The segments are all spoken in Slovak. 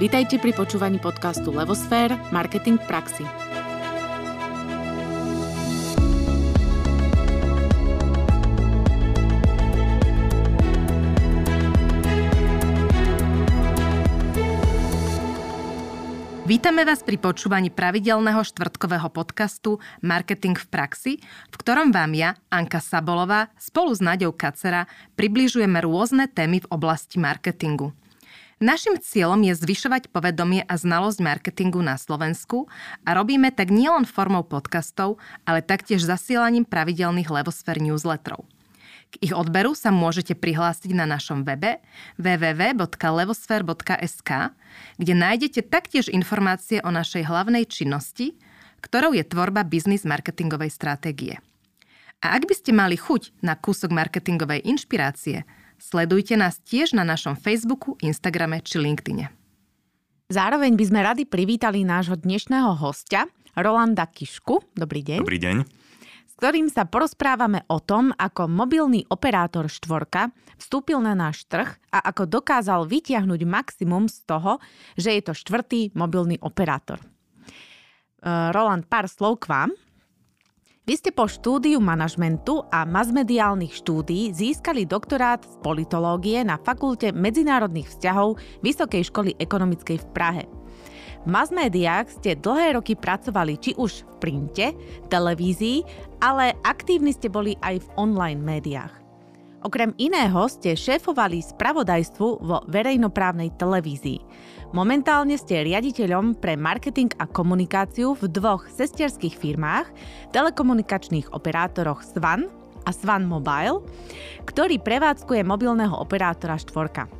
Vítajte pri počúvaní podcastu Levosfér – Marketing v praxi. Vítame vás pri počúvaní pravidelného štvrtkového podcastu Marketing v praxi, v ktorom vám ja, Anka Sabolová, spolu s Naďou Kacera približujeme rôzne témy v oblasti marketingu – Našim cieľom je zvyšovať povedomie a znalosť marketingu na Slovensku a robíme tak nielen formou podcastov, ale taktiež zasielaním pravidelných Levosfér newsletterov. K ich odberu sa môžete prihlásiť na našom webe www.levosfér.sk, kde nájdete taktiež informácie o našej hlavnej činnosti, ktorou je tvorba biznis marketingovej stratégie. A ak by ste mali chuť na kúsok marketingovej inšpirácie – Sledujte nás tiež na našom Facebooku, Instagrame či LinkedIne. Zároveň by sme radi privítali nášho dnešného hostia, Rolanda Kišku. Dobrý deň. Dobrý deň. S ktorým sa porozprávame o tom, ako mobilný operátor štvorka vstúpil na náš trh a ako dokázal vytiahnuť maximum z toho, že je to štvrtý mobilný operátor. E, Roland, pár slov k vám. Vy ste po štúdiu manažmentu a masmediálnych štúdií získali doktorát z politológie na Fakulte medzinárodných vzťahov Vysokej školy ekonomickej v Prahe. V masmédiách ste dlhé roky pracovali či už v printe, televízii, ale aktívni ste boli aj v online médiách. Okrem iného ste šéfovali spravodajstvu vo verejnoprávnej televízii. Momentálne ste riaditeľom pre marketing a komunikáciu v dvoch sesterských firmách, telekomunikačných operátoroch Svan a Svan Mobile, ktorý prevádzkuje mobilného operátora štvorka.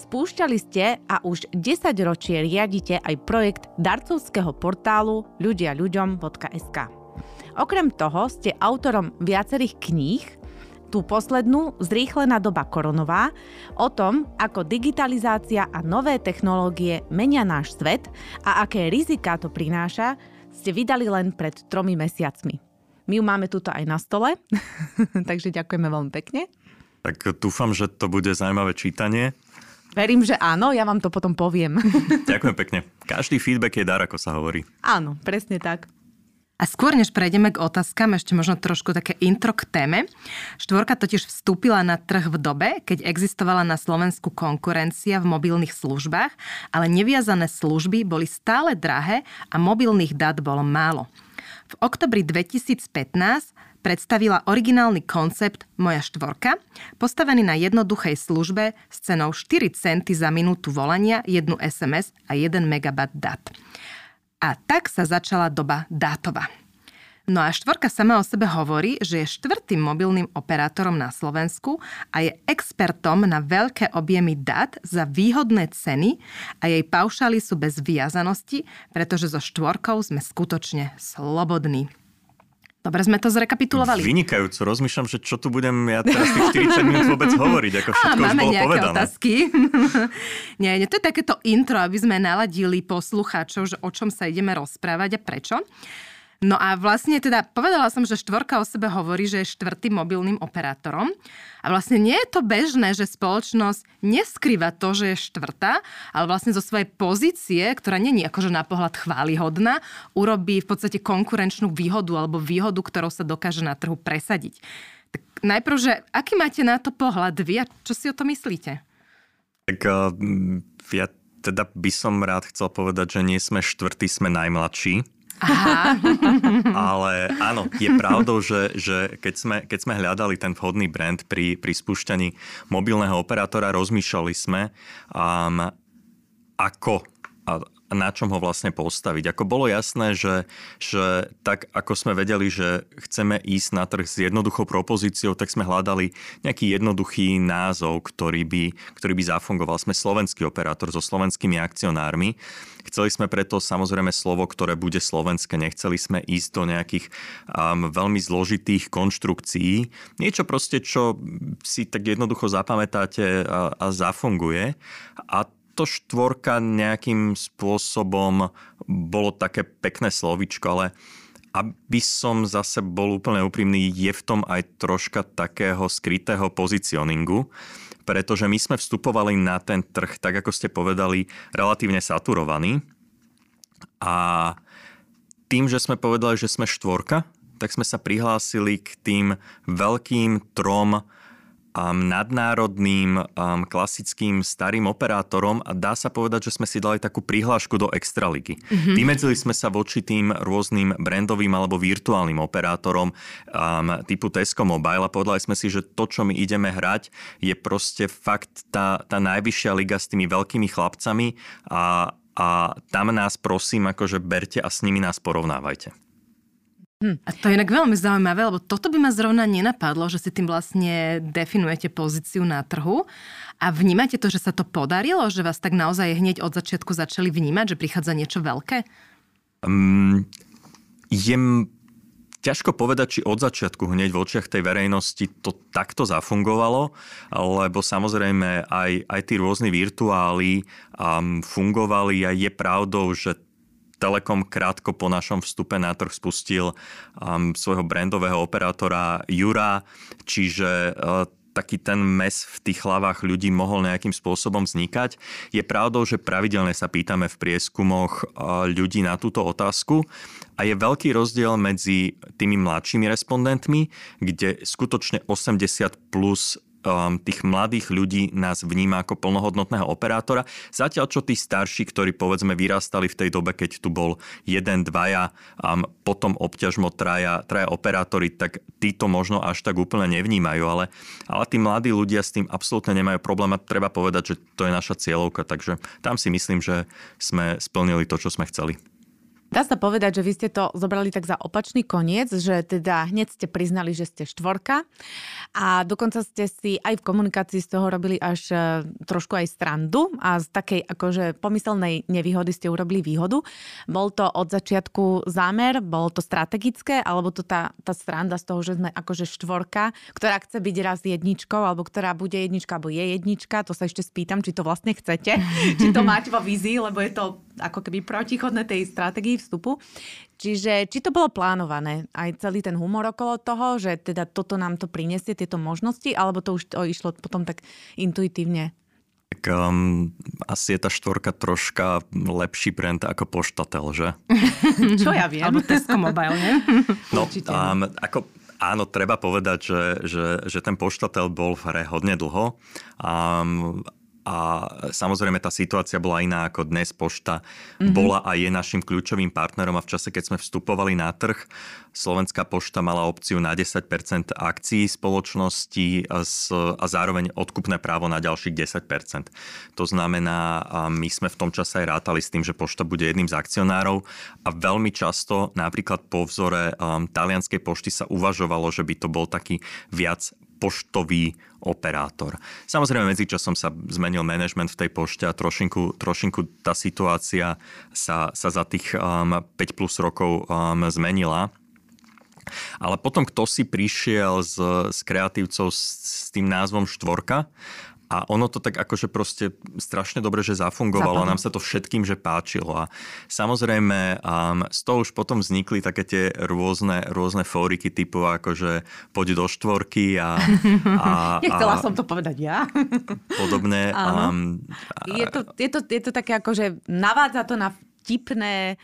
Spúšťali ste a už 10 ročie riadite aj projekt darcovského portálu ľudiaľuďom.sk. Okrem toho ste autorom viacerých kníh, tú poslednú zrýchlená doba koronová o tom, ako digitalizácia a nové technológie menia náš svet a aké rizika to prináša, ste vydali len pred tromi mesiacmi. My ju máme tuto aj na stole, takže ďakujeme veľmi pekne. Tak dúfam, že to bude zaujímavé čítanie. Verím, že áno, ja vám to potom poviem. Ďakujem pekne. Každý feedback je dar, ako sa hovorí. Áno, presne tak. A skôr než prejdeme k otázkam, ešte možno trošku také intro k téme. Štvorka totiž vstúpila na trh v dobe, keď existovala na Slovensku konkurencia v mobilných službách, ale neviazané služby boli stále drahé a mobilných dát bolo málo. V oktobri 2015 predstavila originálny koncept Moja štvorka, postavený na jednoduchej službe s cenou 4 centy za minútu volania, jednu SMS a 1 megabat dát. A tak sa začala doba dátova. No a štvorka sama o sebe hovorí, že je štvrtým mobilným operátorom na Slovensku a je expertom na veľké objemy dát za výhodné ceny a jej paušály sú bez viazanosti, pretože so štvorkou sme skutočne slobodní. Dobre sme to zrekapitulovali. Vynikajúco. Rozmýšľam, že čo tu budem ja teraz tých 40 minút vôbec hovoriť, ako všetko Á, máme už bolo nejaké povedané. otázky. nie, nie, to je takéto intro, aby sme naladili poslucháčov, že o čom sa ideme rozprávať a prečo. No a vlastne teda povedala som, že štvorka o sebe hovorí, že je štvrtým mobilným operátorom. A vlastne nie je to bežné, že spoločnosť neskrýva to, že je štvrtá, ale vlastne zo svojej pozície, ktorá není akože na pohľad chválihodná, urobí v podstate konkurenčnú výhodu alebo výhodu, ktorou sa dokáže na trhu presadiť. Tak najprv, že aký máte na to pohľad vy a čo si o to myslíte? Tak uh, ja teda by som rád chcel povedať, že nie sme štvrtí, sme najmladší Ale áno, je pravdou, že, že keď, sme, keď sme hľadali ten vhodný brand pri, pri spúšťaní mobilného operátora, rozmýšľali sme, um, ako a na čom ho vlastne postaviť. Ako bolo jasné, že, že tak ako sme vedeli, že chceme ísť na trh s jednoduchou propozíciou, tak sme hľadali nejaký jednoduchý názov, ktorý by, ktorý by zafungoval. Sme slovenský operátor so slovenskými akcionármi. Chceli sme preto samozrejme slovo, ktoré bude slovenské. Nechceli sme ísť do nejakých um, veľmi zložitých konštrukcií. Niečo proste, čo si tak jednoducho zapamätáte a, a zafunguje. A to štvorka nejakým spôsobom bolo také pekné slovičko, ale aby som zase bol úplne úprimný, je v tom aj troška takého skrytého pozicioningu, pretože my sme vstupovali na ten trh, tak ako ste povedali, relatívne saturovaný. A tým, že sme povedali, že sme štvorka, tak sme sa prihlásili k tým veľkým trom um, nadnárodným um, klasickým starým operátorom a dá sa povedať, že sme si dali takú prihlášku do Extraligy. Mm-hmm. Vymedzili sme sa voči tým rôznym brandovým alebo virtuálnym operátorom um, typu Tesco Mobile a povedali sme si, že to, čo my ideme hrať, je proste fakt tá, tá najvyššia liga s tými veľkými chlapcami a, a tam nás prosím, akože berte a s nimi nás porovnávajte. Hm. A to je inak veľmi zaujímavé, lebo toto by ma zrovna nenapadlo, že si tým vlastne definujete pozíciu na trhu. A vnímate to, že sa to podarilo? Že vás tak naozaj hneď od začiatku začali vnímať, že prichádza niečo veľké? Um, je ťažko povedať, či od začiatku hneď v očiach tej verejnosti to takto zafungovalo, lebo samozrejme aj, aj tí rôzni virtuáli um, fungovali a je pravdou, že Telekom krátko po našom vstupe na trh spustil um, svojho brandového operátora Jura, čiže uh, taký ten mes v tých hlavách ľudí mohol nejakým spôsobom vznikať. Je pravdou, že pravidelne sa pýtame v prieskumoch uh, ľudí na túto otázku a je veľký rozdiel medzi tými mladšími respondentmi, kde skutočne 80 plus um, tých mladých ľudí nás vníma ako plnohodnotného operátora. Zatiaľ čo tí starší, ktorí povedzme vyrastali v tej dobe, keď tu bol jeden, dvaja, um, potom obťažmo traja, traja operátori, tak títo možno až tak úplne nevnímajú, ale, ale tí mladí ľudia s tým absolútne nemajú problém a treba povedať, že to je naša cieľovka, takže tam si myslím, že sme splnili to, čo sme chceli. Dá sa povedať, že vy ste to zobrali tak za opačný koniec, že teda hneď ste priznali, že ste štvorka a dokonca ste si aj v komunikácii z toho robili až e, trošku aj strandu a z takej akože pomyselnej nevýhody ste urobili výhodu. Bol to od začiatku zámer, bolo to strategické, alebo to tá, tá stranda z toho, že sme akože štvorka, ktorá chce byť raz jedničkou, alebo ktorá bude jednička, alebo je jednička, to sa ešte spýtam, či to vlastne chcete, či to máte vo vízii, lebo je to ako keby protichodné tej stratégii vstupu. Čiže či to bolo plánované, aj celý ten humor okolo toho, že teda toto nám to prinesie, tieto možnosti, alebo to už to išlo potom tak intuitívne? Tak um, asi je tá štvorka troška lepší brand ako Poštatel, že? Čo ja viem. Alebo Tesco Mobile, nie? No, um, ako, áno, treba povedať, že, že, že ten Poštatel bol v hre hodne dlho. Um, a samozrejme tá situácia bola iná ako dnes. Pošta mm-hmm. bola a je našim kľúčovým partnerom a v čase, keď sme vstupovali na trh, Slovenská pošta mala opciu na 10% akcií spoločnosti a zároveň odkupné právo na ďalších 10%. To znamená, my sme v tom čase aj rátali s tým, že pošta bude jedným z akcionárov a veľmi často napríklad po vzore um, talianskej pošty sa uvažovalo, že by to bol taký viac poštový operátor. Samozrejme, medzičasom sa zmenil management v tej pošte a trošinku, trošinku tá situácia sa, sa za tých um, 5 plus rokov um, zmenila. Ale potom, kto si prišiel s, s kreatívcov s, s tým názvom Štvorka a ono to tak akože proste strašne dobre, že zafungovalo. a Nám sa to všetkým, že páčilo. A samozrejme, um, z toho už potom vznikli také tie rôzne, rôzne fóriky typu akože poď do štvorky a... a Nechcela a, som to povedať ja. Podobné. Um, a, je, to, je, to, je to také akože navádza to na vtipné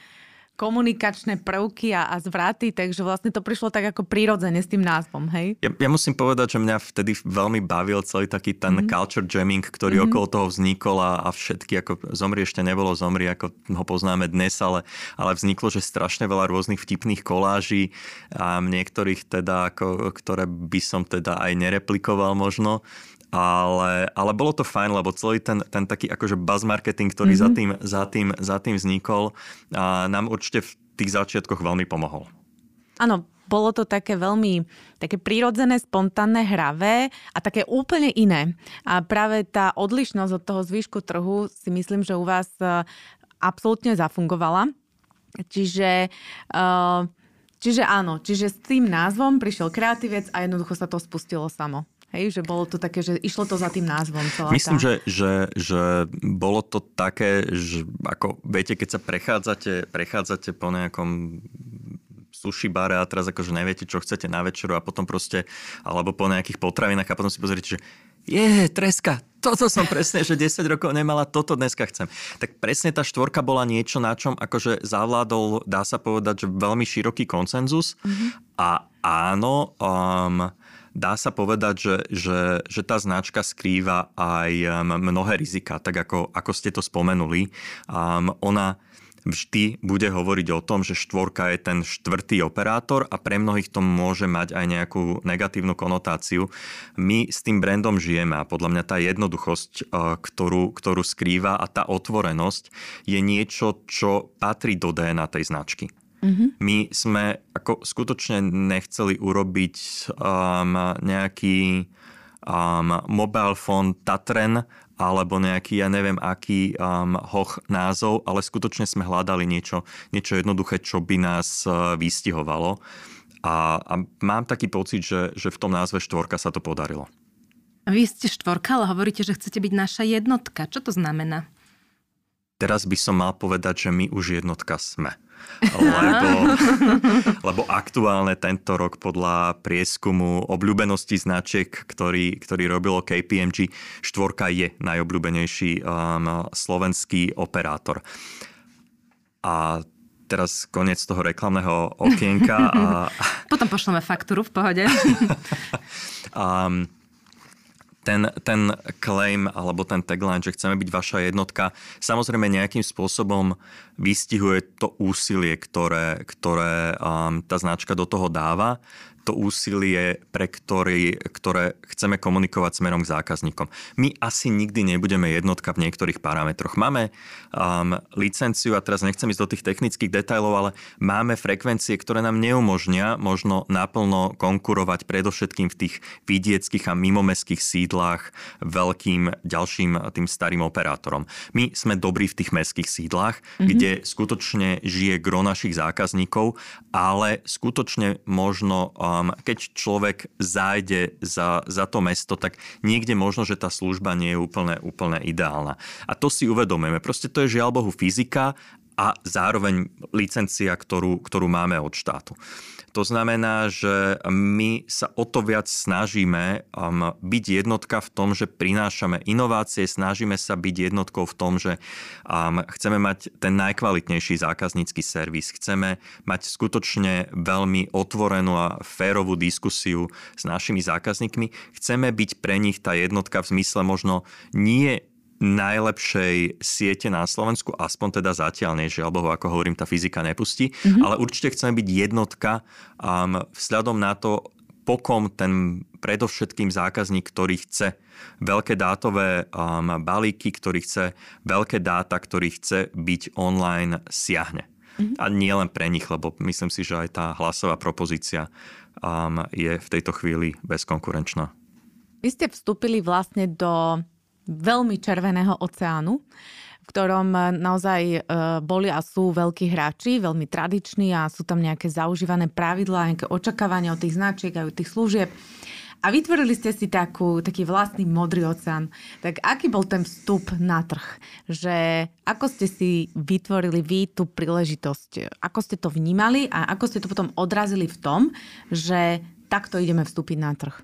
komunikačné prvky a, a zvraty, takže vlastne to prišlo tak ako prirodzene s tým názvom, hej? Ja, ja musím povedať, že mňa vtedy veľmi bavil celý taký ten mm-hmm. culture jamming, ktorý mm-hmm. okolo toho vznikol a, a všetky, ako zomri ešte nebolo zomri, ako ho poznáme dnes, ale, ale vzniklo, že strašne veľa rôznych vtipných koláží a niektorých teda, ako, ktoré by som teda aj nereplikoval možno ale, ale bolo to fajn, lebo celý ten, ten taký akože buzz marketing, ktorý mm-hmm. za, tým, za, tým, za tým vznikol, a nám určite v tých začiatkoch veľmi pomohol. Áno, bolo to také veľmi také prírodzené, spontánne, hravé a také úplne iné. A práve tá odlišnosť od toho zvýšku trhu si myslím, že u vás e, absolútne zafungovala. Čiže, uh, čiže áno, čiže s tým názvom prišiel kreatívec a jednoducho sa to spustilo samo. Hej, že bolo to také, že išlo to za tým názvom. Celá Myslím, tá... že, že, že bolo to také, že ako viete, keď sa prechádzate, prechádzate po nejakom sushi bare a teraz akože neviete, čo chcete na večeru a potom proste, alebo po nejakých potravinách a potom si pozrite, že je, treska, toto som presne, že 10 rokov nemala, toto dneska chcem. Tak presne tá štvorka bola niečo, na čom akože zavládol, dá sa povedať, že veľmi široký koncenzus. Mm-hmm. A áno, um, dá sa povedať, že, že, že tá značka skrýva aj um, mnohé rizika, tak ako, ako ste to spomenuli. Um, ona vždy bude hovoriť o tom, že štvorka je ten štvrtý operátor a pre mnohých to môže mať aj nejakú negatívnu konotáciu. My s tým brandom žijeme a podľa mňa tá jednoduchosť, e, ktorú, ktorú skrýva a tá otvorenosť je niečo, čo patrí do DNA tej značky. Mm-hmm. My sme ako skutočne nechceli urobiť um, nejaký um, mobile phone Tatren alebo nejaký, ja neviem, aký um, hoch názov, ale skutočne sme hľadali niečo, niečo jednoduché, čo by nás uh, vystihovalo. A, a mám taký pocit, že, že v tom názve štvorka sa to podarilo. Vy ste štvorka, ale hovoríte, že chcete byť naša jednotka. Čo to znamená? Teraz by som mal povedať, že my už jednotka sme lebo, lebo aktuálne tento rok podľa prieskumu obľúbenosti značiek, ktorý, ktorý robilo KPMG, štvorka je najobľúbenejší um, slovenský operátor. A teraz koniec toho reklamného okienka. A... Potom pošleme faktúru v pohode. um, ten, ten claim alebo ten tagline, že chceme byť vaša jednotka, samozrejme nejakým spôsobom vystihuje to úsilie, ktoré, ktoré um, tá značka do toho dáva to úsilie, pre ktorý, ktoré chceme komunikovať smerom k zákazníkom. My asi nikdy nebudeme jednotka v niektorých parametroch. Máme um, licenciu, a teraz nechcem ísť do tých technických detajlov, ale máme frekvencie, ktoré nám neumožnia možno naplno konkurovať predovšetkým v tých vidieckých a mimomeských sídlách veľkým ďalším tým starým operátorom. My sme dobrí v tých meských sídlách, mm-hmm. kde skutočne žije gro našich zákazníkov, ale skutočne možno um, um, keď človek zájde za, za to mesto, tak niekde možno, že tá služba nie je úplne, úplne ideálna. A to si uvedomujeme. Proste to je žiaľ Bohu fyzika a zároveň licencia, ktorú, ktorú máme od štátu. To znamená, že my sa o to viac snažíme um, byť jednotka v tom, že prinášame inovácie, snažíme sa byť jednotkou v tom, že um, chceme mať ten najkvalitnejší zákaznícky servis, chceme mať skutočne veľmi otvorenú a férovú diskusiu s našimi zákazníkmi, chceme byť pre nich tá jednotka v zmysle možno nie najlepšej siete na Slovensku, aspoň teda zatiaľ nie, že alebo ako hovorím, tá fyzika nepustí, mm-hmm. ale určite chceme byť jednotka um, vzhľadom na to, pokom ten predovšetkým zákazník, ktorý chce veľké dátové um, balíky, ktorý chce veľké dáta, ktorý chce byť online, siahne. Mm-hmm. A nie len pre nich, lebo myslím si, že aj tá hlasová propozícia um, je v tejto chvíli bezkonkurenčná. Vy ste vstúpili vlastne do veľmi červeného oceánu, v ktorom eh, naozaj eh, boli a sú veľkí hráči, veľmi tradiční a sú tam nejaké zaužívané pravidlá, nejaké očakávania od tých značiek a od tých služieb. A vytvorili ste si takú, taký vlastný modrý oceán. Tak aký bol ten vstup na trh? Že ako ste si vytvorili vy tú príležitosť? Ako ste to vnímali a ako ste to potom odrazili v tom, že takto ideme vstúpiť na trh?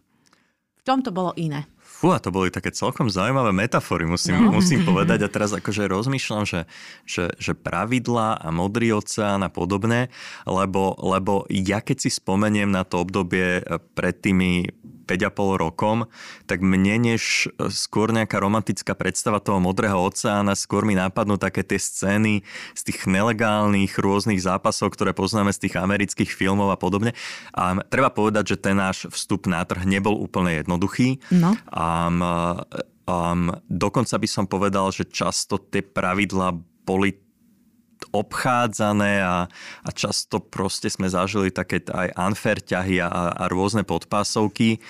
V čom to bolo iné? Fú, a to boli také celkom zaujímavé metafory, musím, no. musím povedať. A teraz akože rozmýšľam, že, že, že pravidlá a modrý oceán a podobné, lebo, lebo ja keď si spomeniem na to obdobie pred tými 5,5 rokom, tak mne než skôr nejaká romantická predstava toho modrého oceána, skôr mi napadnú také tie scény z tých nelegálnych rôznych zápasov, ktoré poznáme z tých amerických filmov a podobne. A treba povedať, že ten náš vstup na trh nebol úplne jednoduchý. No. A, um, dokonca by som povedal, že často tie pravidla boli obchádzané a, a často proste sme zažili také aj unfair ťahy a, a rôzne podpásovky.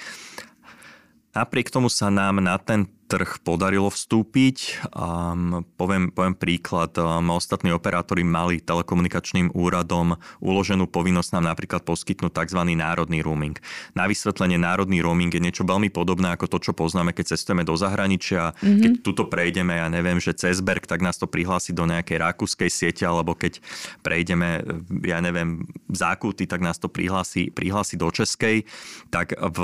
Napriek tomu sa nám na ten trh podarilo vstúpiť. Um, poviem, poviem príklad. Um, ostatní operátori mali telekomunikačným úradom uloženú povinnosť nám napríklad poskytnúť tzv. národný roaming. Na vysvetlenie národný roaming je niečo veľmi podobné ako to, čo poznáme, keď cestujeme do zahraničia. Mm-hmm. Keď tuto prejdeme, ja neviem, že cez Berg, tak nás to prihlási do nejakej rakúskej siete, alebo keď prejdeme, ja neviem, zákuty, tak nás to prihlási, prihlási do Českej. Tak v,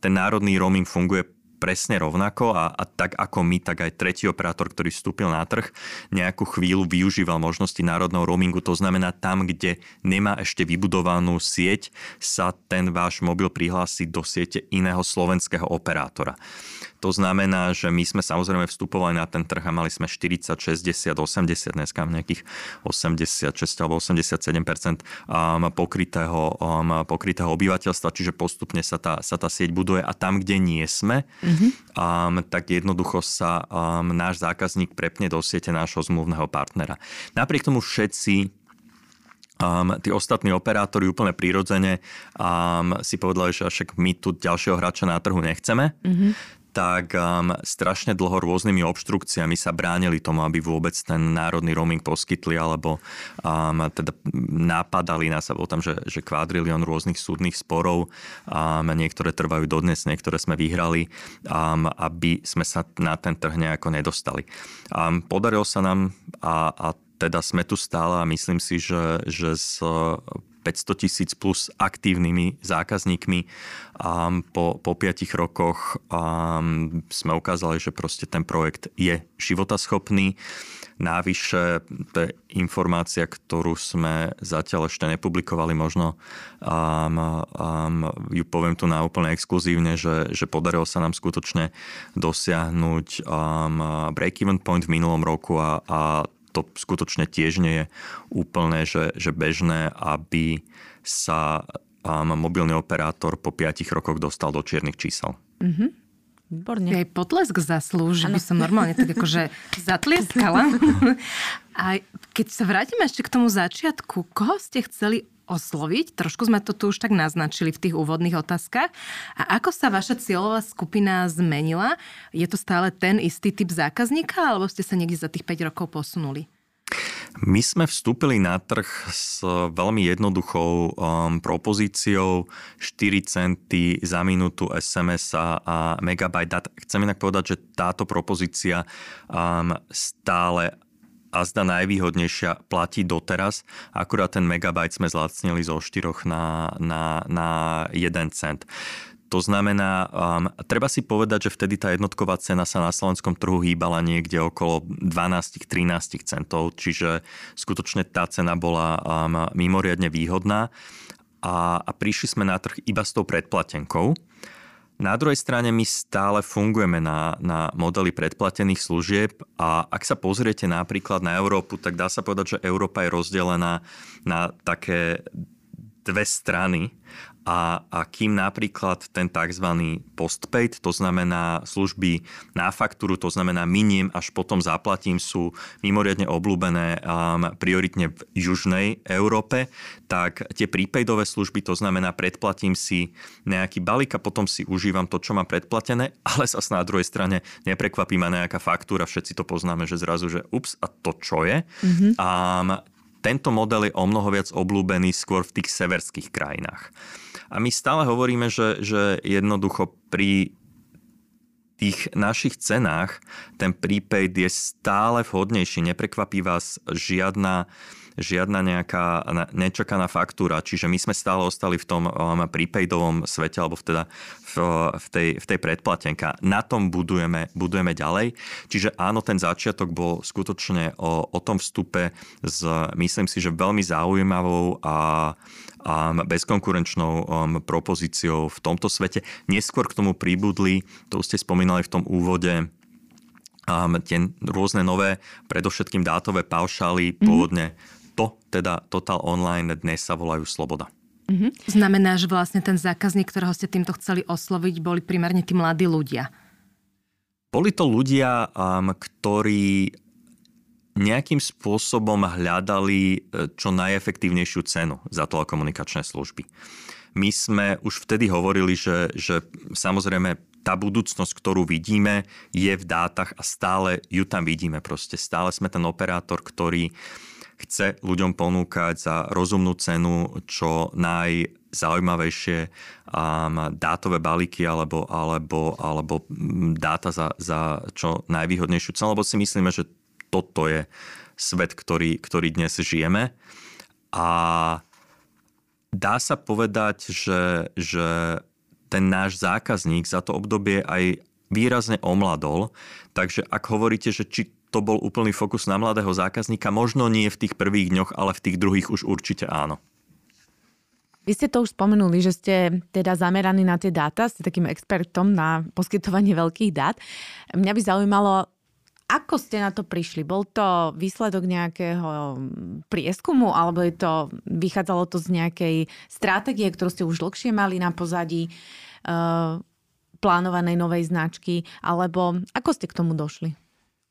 ten národný roaming funguje presne rovnako a, a tak ako my, tak aj tretí operátor, ktorý vstúpil na trh, nejakú chvíľu využíval možnosti národného roamingu. To znamená, tam, kde nemá ešte vybudovanú sieť, sa ten váš mobil prihlási do siete iného slovenského operátora. To znamená, že my sme samozrejme vstupovali na ten trh a mali sme 40, 60, 80, dneska nejakých 86 alebo 87 um, pokrytého, um, pokrytého obyvateľstva, čiže postupne sa tá, sa tá sieť buduje a tam, kde nie sme, mm-hmm. um, tak jednoducho sa um, náš zákazník prepne do siete nášho zmluvného partnera. Napriek tomu všetci Um, tí ostatní operátori úplne prirodzene um, si povedali, že však my tu ďalšieho hráča na trhu nechceme. Mm-hmm tak um, strašne dlho rôznymi obštrukciami sa bránili tomu, aby vôbec ten národný roaming poskytli, alebo um, teda napadali nás, bol tam, že, že kvádrilión rôznych súdnych sporov, um, niektoré trvajú dodnes, niektoré sme vyhrali, um, aby sme sa na ten trh nejako nedostali. Um, podarilo sa nám a, a teda sme tu stále a myslím si, že, že z 500 tisíc plus aktívnymi zákazníkmi. A po, po 5 rokoch um, sme ukázali, že proste ten projekt je životaschopný. Návyše, to je informácia, ktorú sme zatiaľ ešte nepublikovali, možno um, um, ju poviem tu na úplne exkluzívne, že, že podarilo sa nám skutočne dosiahnuť um, break-even point v minulom roku a, a to skutočne tiež nie je úplne, že, že bežné, aby sa um, mobilný operátor po 5 rokoch dostal do čiernych čísel. Mm-hmm. Výborne. Aj potlesk zaslúži, by som normálne tak akože zatlieskala. A keď sa vrátime ešte k tomu začiatku, koho ste chceli osloviť. Trošku sme to tu už tak naznačili v tých úvodných otázkach. A ako sa vaša cieľová skupina zmenila? Je to stále ten istý typ zákazníka, alebo ste sa niekde za tých 5 rokov posunuli? My sme vstúpili na trh s veľmi jednoduchou um, propozíciou 4 centy za minútu SMS a megabajt dát. Chcem inak povedať, že táto propozícia um, stále a zda najvýhodnejšia platí doteraz. Akurát ten megabajt sme zlacnili zo 4 na, na, na 1 cent. To znamená, um, treba si povedať, že vtedy tá jednotková cena sa na slovenskom trhu hýbala niekde okolo 12-13 centov, čiže skutočne tá cena bola um, mimoriadne výhodná a, a prišli sme na trh iba s tou predplatenkou. Na druhej strane my stále fungujeme na, na modeli predplatených služieb a ak sa pozriete napríklad na Európu, tak dá sa povedať, že Európa je rozdelená na také dve strany a, a kým napríklad ten tzv. postpaid, to znamená služby na faktúru, to znamená miniem až potom zaplatím, sú mimoriadne obľúbené um, prioritne v južnej Európe, tak tie prepaidové služby, to znamená predplatím si nejaký balík a potom si užívam to, čo mám predplatené, ale sa na druhej strane neprekvapí ma nejaká faktúra, všetci to poznáme, že zrazu, že ups, a to čo je? Mm-hmm. Um, tento model je o mnoho viac obľúbený skôr v tých severských krajinách. A my stále hovoríme, že, že jednoducho pri tých našich cenách ten prepaid je stále vhodnejší. Neprekvapí vás žiadna žiadna nejaká nečakaná faktúra, čiže my sme stále ostali v tom um, prepaidovom svete, alebo teda v, v, tej, v tej predplatenka. Na tom budujeme, budujeme ďalej. Čiže áno, ten začiatok bol skutočne o, o tom vstupe s, myslím si, že veľmi zaujímavou a a bezkonkurenčnou um, propozíciou v tomto svete. Neskôr k tomu príbudli, to už ste spomínali v tom úvode, um, tie rôzne nové, predovšetkým dátové paušály, mm-hmm. pôvodne to, teda Total Online, dnes sa volajú Sloboda. Mm-hmm. Znamená, že vlastne ten zákazník, ktorého ste týmto chceli osloviť, boli primárne tí mladí ľudia. Boli to ľudia, um, ktorí nejakým spôsobom hľadali e, čo najefektívnejšiu cenu za telekomunikačné služby. My sme už vtedy hovorili, že, že samozrejme tá budúcnosť, ktorú vidíme, je v dátach a stále ju tam vidíme. Proste stále sme ten operátor, ktorý chce ľuďom ponúkať za rozumnú cenu čo najzaujímavejšie um, dátové balíky alebo, alebo, alebo dáta za, za čo najvýhodnejšiu cenu, lebo si myslíme, že toto je svet, ktorý, ktorý dnes žijeme. A dá sa povedať, že, že ten náš zákazník za to obdobie aj výrazne omladol. Takže ak hovoríte, že či to bol úplný fokus na mladého zákazníka, možno nie v tých prvých dňoch, ale v tých druhých už určite áno. Vy ste to už spomenuli, že ste teda zameraní na tie dáta, ste takým expertom na poskytovanie veľkých dát. Mňa by zaujímalo, ako ste na to prišli? Bol to výsledok nejakého prieskumu, alebo je to, vychádzalo to z nejakej stratégie, ktorú ste už dlhšie mali na pozadí uh, plánovanej novej značky, alebo ako ste k tomu došli?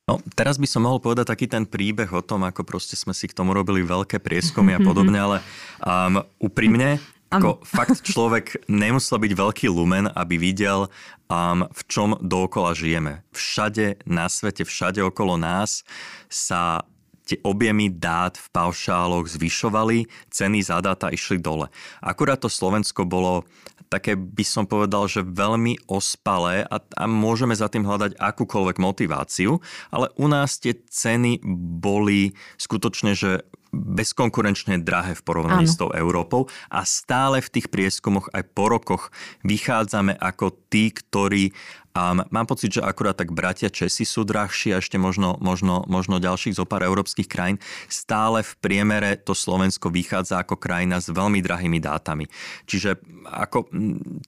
No, teraz by som mohol povedať taký ten príbeh o tom, ako proste sme si k tomu robili veľké prieskumy a podobne, ale um, úprimne, ako fakt človek nemusel byť veľký lumen, aby videl, um, v čom dookola žijeme. Všade na svete, všade okolo nás sa tie objemy dát v paušáloch zvyšovali, ceny za dáta išli dole. Akurát to Slovensko bolo také by som povedal, že veľmi ospalé a, a môžeme za tým hľadať akúkoľvek motiváciu, ale u nás tie ceny boli skutočne, že bezkonkurenčne drahé v porovnaní ano. s tou Európou a stále v tých prieskumoch aj po rokoch vychádzame ako tí, ktorí a mám pocit, že akurát tak bratia Česi sú drahší a ešte možno, možno, možno ďalších zo pár európskych krajín. Stále v priemere to Slovensko vychádza ako krajina s veľmi drahými dátami. Čiže ako,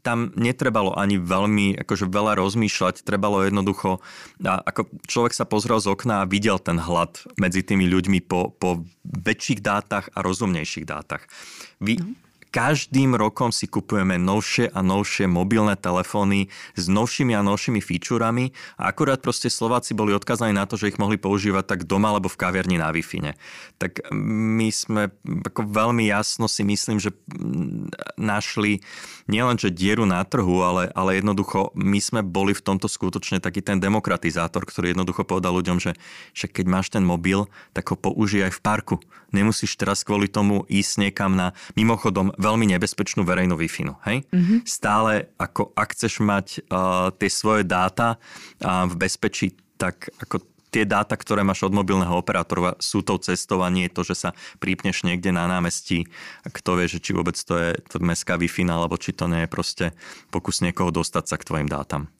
tam netrebalo ani veľmi akože veľa rozmýšľať, trebalo jednoducho, a ako človek sa pozrel z okna a videl ten hlad medzi tými ľuďmi po, po väčších dátach a rozumnejších dátach. Vy, mm Každým rokom si kupujeme novšie a novšie mobilné telefóny s novšími a novšími featurami a akurát proste Slováci boli odkazaní na to, že ich mohli používať tak doma alebo v kaviarni na wi Tak my sme ako veľmi jasno si myslím, že našli nielenže dieru na trhu, ale, ale jednoducho my sme boli v tomto skutočne taký ten demokratizátor, ktorý jednoducho povedal ľuďom, že, že keď máš ten mobil, tak ho použij aj v parku. Nemusíš teraz kvôli tomu ísť niekam na mimochodom veľmi nebezpečnú verejnú wi hej? Mm-hmm. Stále, ako ak chceš mať uh, tie svoje dáta uh, v bezpečí, tak ako tie dáta, ktoré máš od mobilného operátora, sú tou cestou a nie je to, že sa prípneš niekde na námestí. Kto vie, že či vôbec to je to mestská wi alebo či to nie je proste pokus niekoho dostať sa k tvojim dátam.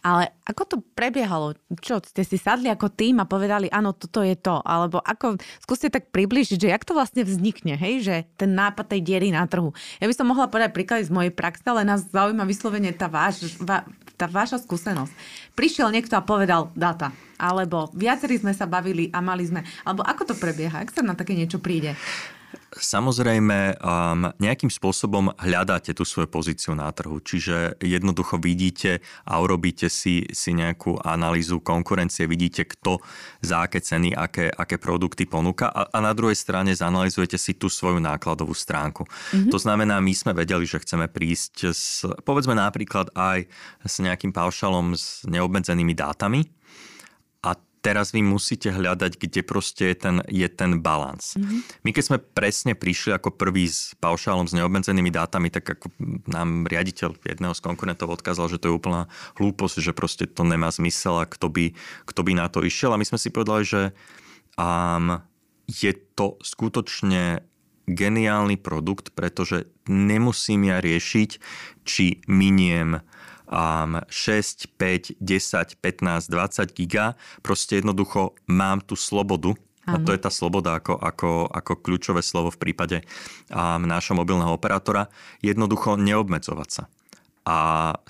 Ale ako to prebiehalo? Čo, ste si sadli ako tým a povedali, áno, toto je to? Alebo ako, skúste tak približiť, že jak to vlastne vznikne, hej, že ten nápad tej diery na trhu. Ja by som mohla povedať príklady z mojej praxe, ale nás zaujíma vyslovene tá, váš, va, tá vaša skúsenosť. Prišiel niekto a povedal data. Alebo viacerí sme sa bavili a mali sme. Alebo ako to prebieha? Ak sa na také niečo príde? Samozrejme, um, nejakým spôsobom hľadáte tú svoju pozíciu na trhu, čiže jednoducho vidíte a urobíte si, si nejakú analýzu konkurencie, vidíte, kto za aké ceny, aké, aké produkty ponúka a, a na druhej strane zanalizujete si tú svoju nákladovú stránku. Mm-hmm. To znamená, my sme vedeli, že chceme prísť s, povedzme napríklad aj s nejakým paušalom s neobmedzenými dátami, teraz vy musíte hľadať, kde proste je ten, je ten balans. Mm-hmm. My keď sme presne prišli ako prvý s paušálom s neobmedzenými dátami, tak ako nám riaditeľ jedného z konkurentov odkázal, že to je úplná hlúposť, že proste to nemá zmysel a kto by, kto by na to išiel. A my sme si povedali, že um, je to skutočne geniálny produkt, pretože nemusím ja riešiť, či miniem um, 6, 5, 10, 15, 20 giga. Proste jednoducho mám tú slobodu a to je tá sloboda ako, ako, ako kľúčové slovo v prípade um, nášho mobilného operátora. Jednoducho neobmedzovať sa. A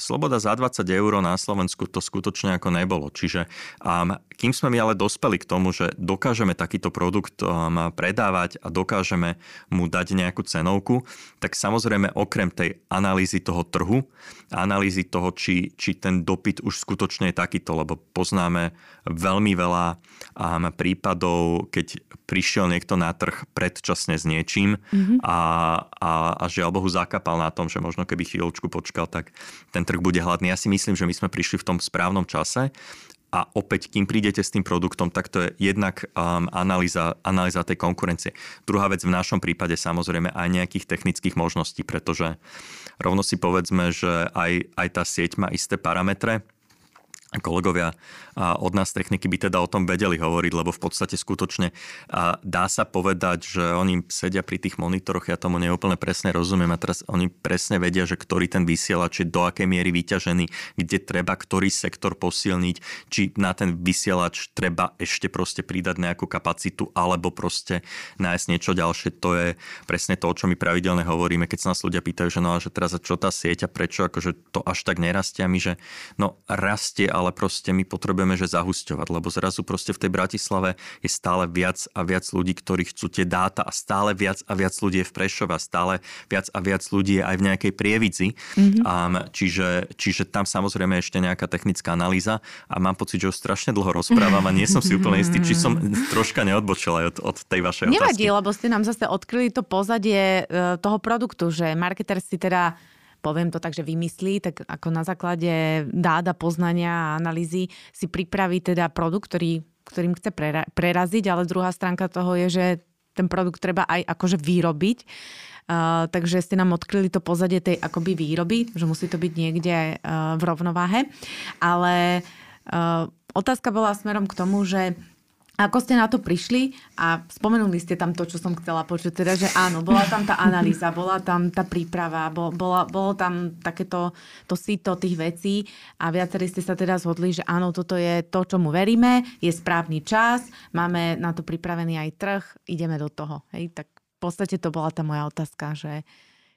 sloboda za 20 eur na Slovensku to skutočne ako nebolo. Čiže um, kým sme my ale dospeli k tomu, že dokážeme takýto produkt um, predávať a dokážeme mu dať nejakú cenovku, tak samozrejme okrem tej analýzy toho trhu, analýzy toho, či, či ten dopyt už skutočne je takýto, lebo poznáme veľmi veľa um, prípadov, keď prišiel niekto na trh predčasne s niečím mm-hmm. a, a, a žiaľ Bohu zakapal na tom, že možno keby chvíľočku počkal, tak tak ten trh bude hladný. Ja si myslím, že my sme prišli v tom správnom čase a opäť, kým prídete s tým produktom, tak to je jednak um, analýza, analýza tej konkurencie. Druhá vec v našom prípade samozrejme aj nejakých technických možností, pretože rovno si povedzme, že aj, aj tá sieť má isté parametre, kolegovia od nás techniky by teda o tom vedeli hovoriť, lebo v podstate skutočne dá sa povedať, že oni sedia pri tých monitoroch, ja tomu neúplne presne rozumiem a teraz oni presne vedia, že ktorý ten vysielač je do akej miery vyťažený, kde treba ktorý sektor posilniť, či na ten vysielač treba ešte proste pridať nejakú kapacitu alebo proste nájsť niečo ďalšie. To je presne to, o čo my pravidelne hovoríme, keď sa nás ľudia pýtajú, že no a že teraz čo tá sieť a prečo akože to až tak nerastie a my, že no rastie, ale proste my potrebujeme, že zahusťovať, lebo zrazu proste v tej Bratislave je stále viac a viac ľudí, ktorí chcú tie dáta a stále viac a viac ľudí je v Prešove a stále viac a viac ľudí je aj v nejakej prievidzi. Mm-hmm. Um, čiže, čiže tam samozrejme ešte nejaká technická analýza a mám pocit, že už strašne dlho rozprávam a nie som si úplne istý, či som troška neodbočil aj od, od tej vašej Nevadí, otázky. lebo ste nám zase odkryli to pozadie e, toho produktu, že marketer si teda poviem to tak, že vymyslí, tak ako na základe dáda, poznania a analýzy si pripraví teda produkt, ktorý, ktorým chce prera- preraziť, ale druhá stránka toho je, že ten produkt treba aj akože vyrobiť. Uh, takže ste nám odkryli to pozadie tej akoby výroby, že musí to byť niekde uh, v rovnováhe. Ale uh, otázka bola smerom k tomu, že ako ste na to prišli a spomenuli ste tam to, čo som chcela počuť, teda, že áno, bola tam tá analýza, bola tam tá príprava, bola, bolo tam takéto to sito tých vecí a viacerí ste sa teda zhodli, že áno, toto je to, čomu veríme, je správny čas, máme na to pripravený aj trh, ideme do toho. Hej, tak v podstate to bola tá moja otázka, že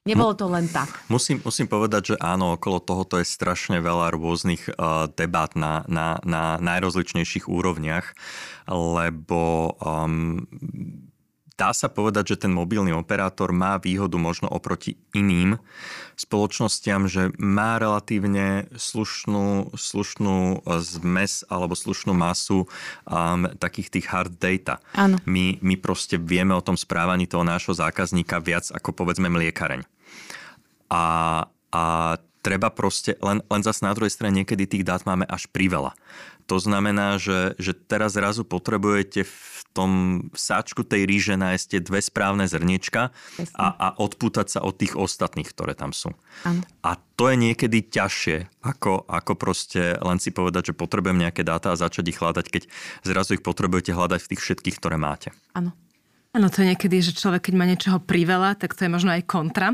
Nebolo to len tak. Musím, musím povedať, že áno, okolo tohoto je strašne veľa rôznych uh, debát na, na, na najrozličnejších úrovniach, lebo um, dá sa povedať, že ten mobilný operátor má výhodu možno oproti iným spoločnostiam, že má relatívne slušnú, slušnú zmes alebo slušnú masu um, takých tých hard data. Áno. My, my proste vieme o tom správaní toho nášho zákazníka viac ako povedzme mliekareň. A, a treba proste, len, len zase na druhej strane niekedy tých dát máme až priveľa. To znamená, že, že teraz zrazu potrebujete v tom sáčku tej ríže nájsť tie dve správne zrniečka a, a odpútať sa od tých ostatných, ktoré tam sú. Ano. A to je niekedy ťažšie, ako, ako proste len si povedať, že potrebujem nejaké dáta a začať ich hľadať, keď zrazu ich potrebujete hľadať v tých všetkých, ktoré máte. Áno. Áno, to je niekedy, že človek, keď má niečoho priveľa, tak to je možno aj kontra.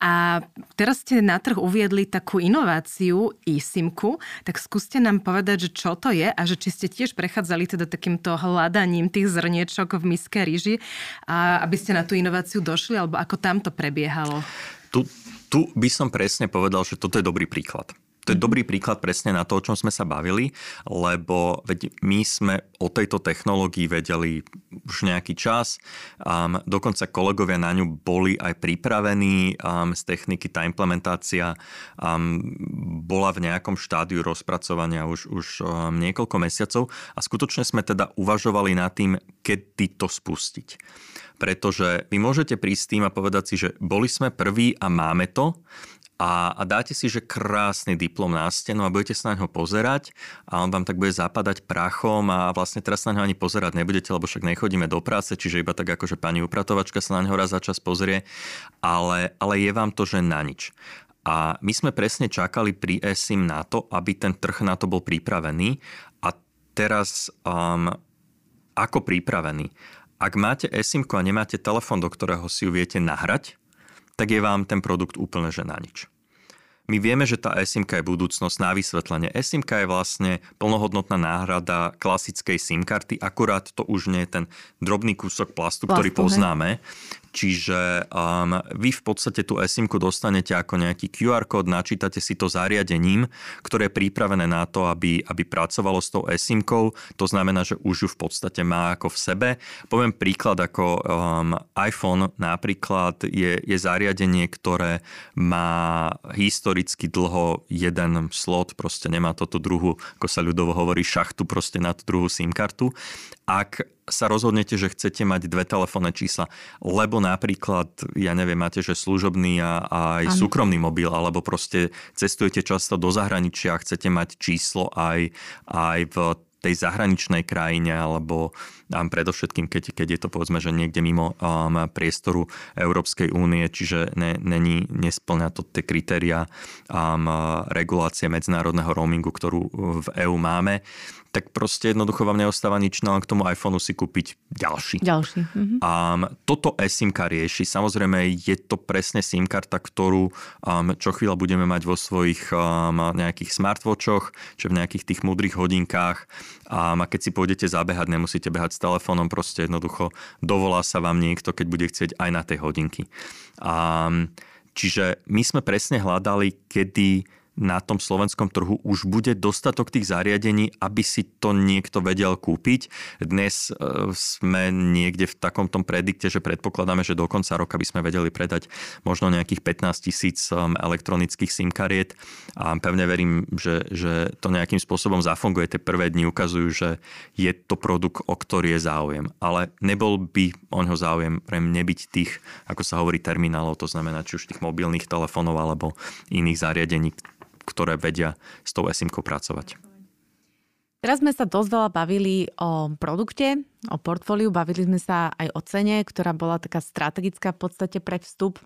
A teraz ste na trh uviedli takú inováciu eSIMku, tak skúste nám povedať, že čo to je a že či ste tiež prechádzali teda takýmto hľadaním tých zrniečok v miske ríži, a aby ste na tú inováciu došli, alebo ako tam to prebiehalo? Tu, tu by som presne povedal, že toto je dobrý príklad. To je dobrý príklad presne na to, o čom sme sa bavili, lebo veď my sme o tejto technológii vedeli už nejaký čas. Um, dokonca kolegovia na ňu boli aj pripravení um, z techniky. Tá implementácia um, bola v nejakom štádiu rozpracovania už, už um, niekoľko mesiacov a skutočne sme teda uvažovali nad tým, kedy to spustiť pretože vy môžete prísť tým a povedať si, že boli sme prví a máme to, a, a dáte si, že krásny diplom na stenu a budete sa na ňo pozerať a on vám tak bude zapadať prachom a vlastne teraz na ňo ani pozerať nebudete, lebo však nechodíme do práce, čiže iba tak ako, že pani upratovačka sa na ňo raz za čas pozrie, ale, ale je vám to, že na nič. A my sme presne čakali pri eSIM na to, aby ten trh na to bol pripravený a teraz um, ako pripravený? Ak máte eSIM a nemáte telefón, do ktorého si ju viete nahrať, tak je vám ten produkt úplne že na nič. My vieme, že tá SIM je budúcnosť na vysvetlenie. SIM je vlastne plnohodnotná náhrada klasickej SIM karty, akurát to už nie je ten drobný kúsok plastu, plastu ktorý poznáme. Hej. Čiže um, vy v podstate tú sim dostanete ako nejaký QR kód, načítate si to zariadením, ktoré je pripravené na to, aby, aby pracovalo s tou sim To znamená, že už ju v podstate má ako v sebe. Poviem príklad, ako um, iPhone napríklad je, je zariadenie, ktoré má historicky dlho jeden slot, proste nemá toto druhú, ako sa ľudovo hovorí, šachtu proste na tú druhú SIM kartu ak sa rozhodnete, že chcete mať dve telefónne čísla, lebo napríklad, ja neviem, máte, že služobný a, a aj ano. súkromný mobil, alebo proste cestujete často do zahraničia a chcete mať číslo aj, aj v tej zahraničnej krajine, alebo um, predovšetkým, keď, keď je to povedzme, že niekde mimo um, priestoru Európskej únie, čiže ne, není, nesplňa to tie kritéria um, regulácie medzinárodného roamingu, ktorú v EÚ máme, tak proste jednoducho vám neostáva nič, no len k tomu iPhoneu si kúpiť ďalší. Ďalší. Mhm. Um, toto eSIM-ka rieši. Samozrejme, je to presne SIM karta, ktorú um, čo chvíľa budeme mať vo svojich um, nejakých smartwatchoch, či v nejakých tých múdrych hodinkách. Um, a keď si pôjdete zabehať, nemusíte behať s telefónom, proste jednoducho dovolá sa vám niekto, keď bude chcieť aj na tej hodinky. Um, čiže my sme presne hľadali, kedy na tom slovenskom trhu už bude dostatok tých zariadení, aby si to niekto vedel kúpiť. Dnes e, sme niekde v takom tom predikte, že predpokladáme, že do konca roka by sme vedeli predať možno nejakých 15 tisíc um, elektronických SIM kariet a pevne verím, že, že to nejakým spôsobom zafunguje. Tie prvé dni ukazujú, že je to produkt, o ktorý je záujem. Ale nebol by o ňo záujem pre nebyť tých, ako sa hovorí, terminálov, to znamená či už tých mobilných telefónov alebo iných zariadení, ktoré vedia s tou sim pracovať. Teraz sme sa dosť veľa bavili o produkte, o portfóliu, bavili sme sa aj o cene, ktorá bola taká strategická v podstate pre vstup.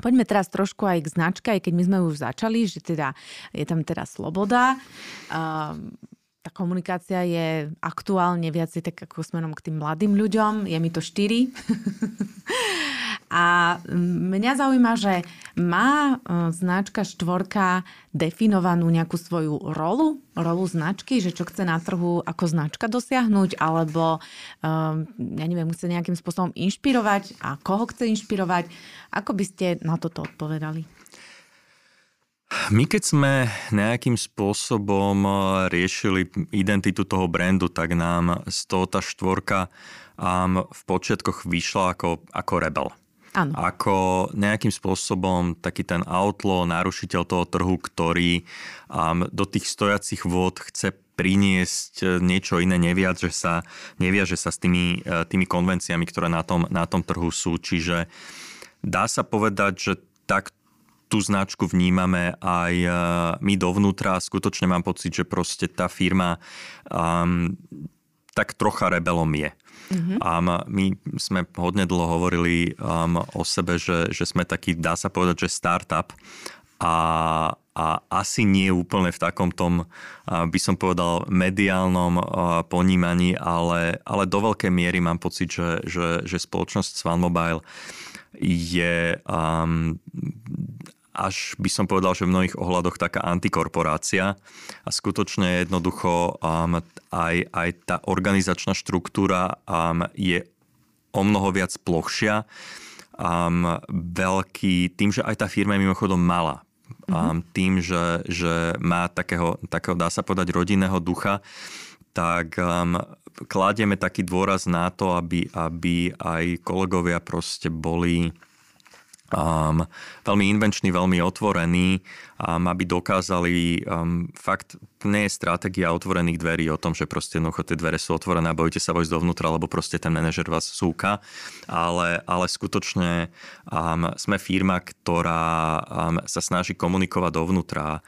Poďme teraz trošku aj k značke, aj keď my sme už začali, že teda je tam teda sloboda. tá komunikácia je aktuálne viac tak ako smerom k tým mladým ľuďom. Je mi to štyri. A mňa zaujíma, že má e, značka štvorka definovanú nejakú svoju rolu, rolu značky, že čo chce na trhu ako značka dosiahnuť, alebo um, ja neviem, chce nejakým spôsobom inšpirovať a koho chce inšpirovať. Ako by ste na toto odpovedali? My keď sme nejakým spôsobom e, riešili identitu toho brandu, tak nám z toho tá štvorka v počiatkoch vyšla ako, ako rebel. Ano. ako nejakým spôsobom taký ten outlaw, narušiteľ toho trhu, ktorý um, do tých stojacich vôd chce priniesť e, niečo iné, neviac, že sa, neviaže sa s tými, e, tými konvenciami, ktoré na tom, na tom trhu sú. Čiže dá sa povedať, že tak tú značku vnímame aj e, my dovnútra. Skutočne mám pocit, že proste tá firma um, tak trocha rebelom je. Mm-hmm. A my sme hodne dlho hovorili um, o sebe, že, že sme taký, dá sa povedať, že startup. A, a asi nie úplne v takom tom, by som povedal, mediálnom ponímaní, ale, ale do veľkej miery mám pocit, že, že, že spoločnosť Swan Mobile je um, až by som povedal, že v mnohých ohľadoch taká antikorporácia. A skutočne jednoducho um, aj, aj tá organizačná štruktúra um, je o mnoho viac plochšia. Um, veľký, tým, že aj tá firma je mimochodom malá, um, tým, že, že má takého, takého, dá sa povedať, rodinného ducha, tak um, kladieme taký dôraz na to, aby, aby aj kolegovia proste boli um, veľmi invenčný, veľmi otvorený, um, aby dokázali um, fakt, nie je stratégia otvorených dverí o tom, že proste jednoducho tie dvere sú otvorené a bojíte sa vojsť dovnútra, lebo proste ten manažer vás súka, ale, ale skutočne um, sme firma, ktorá um, sa snaží komunikovať dovnútra.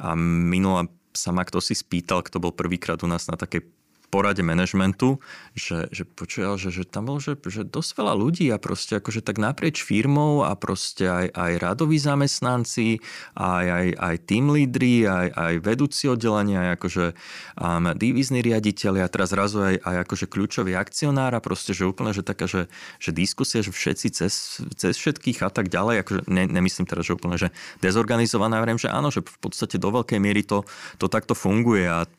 A minula sa ma kto si spýtal, kto bol prvýkrát u nás na takej porade manažmentu, že, že počujal, že, že tam bol že, že dosť veľa ľudí a proste akože tak naprieč firmou a proste aj, aj radoví zamestnanci, aj, aj, aj team lídry, aj, aj vedúci oddelenia, aj akože um, divizní riaditeľi a teraz zrazu aj, aj akože kľúčový akcionár a proste, že úplne, že taká, že, že diskusia, že všetci cez, cez všetkých a tak ďalej, akože ne, nemyslím teraz, že úplne, že dezorganizovaná, vrem, že áno, že v podstate do veľkej miery to, to takto funguje a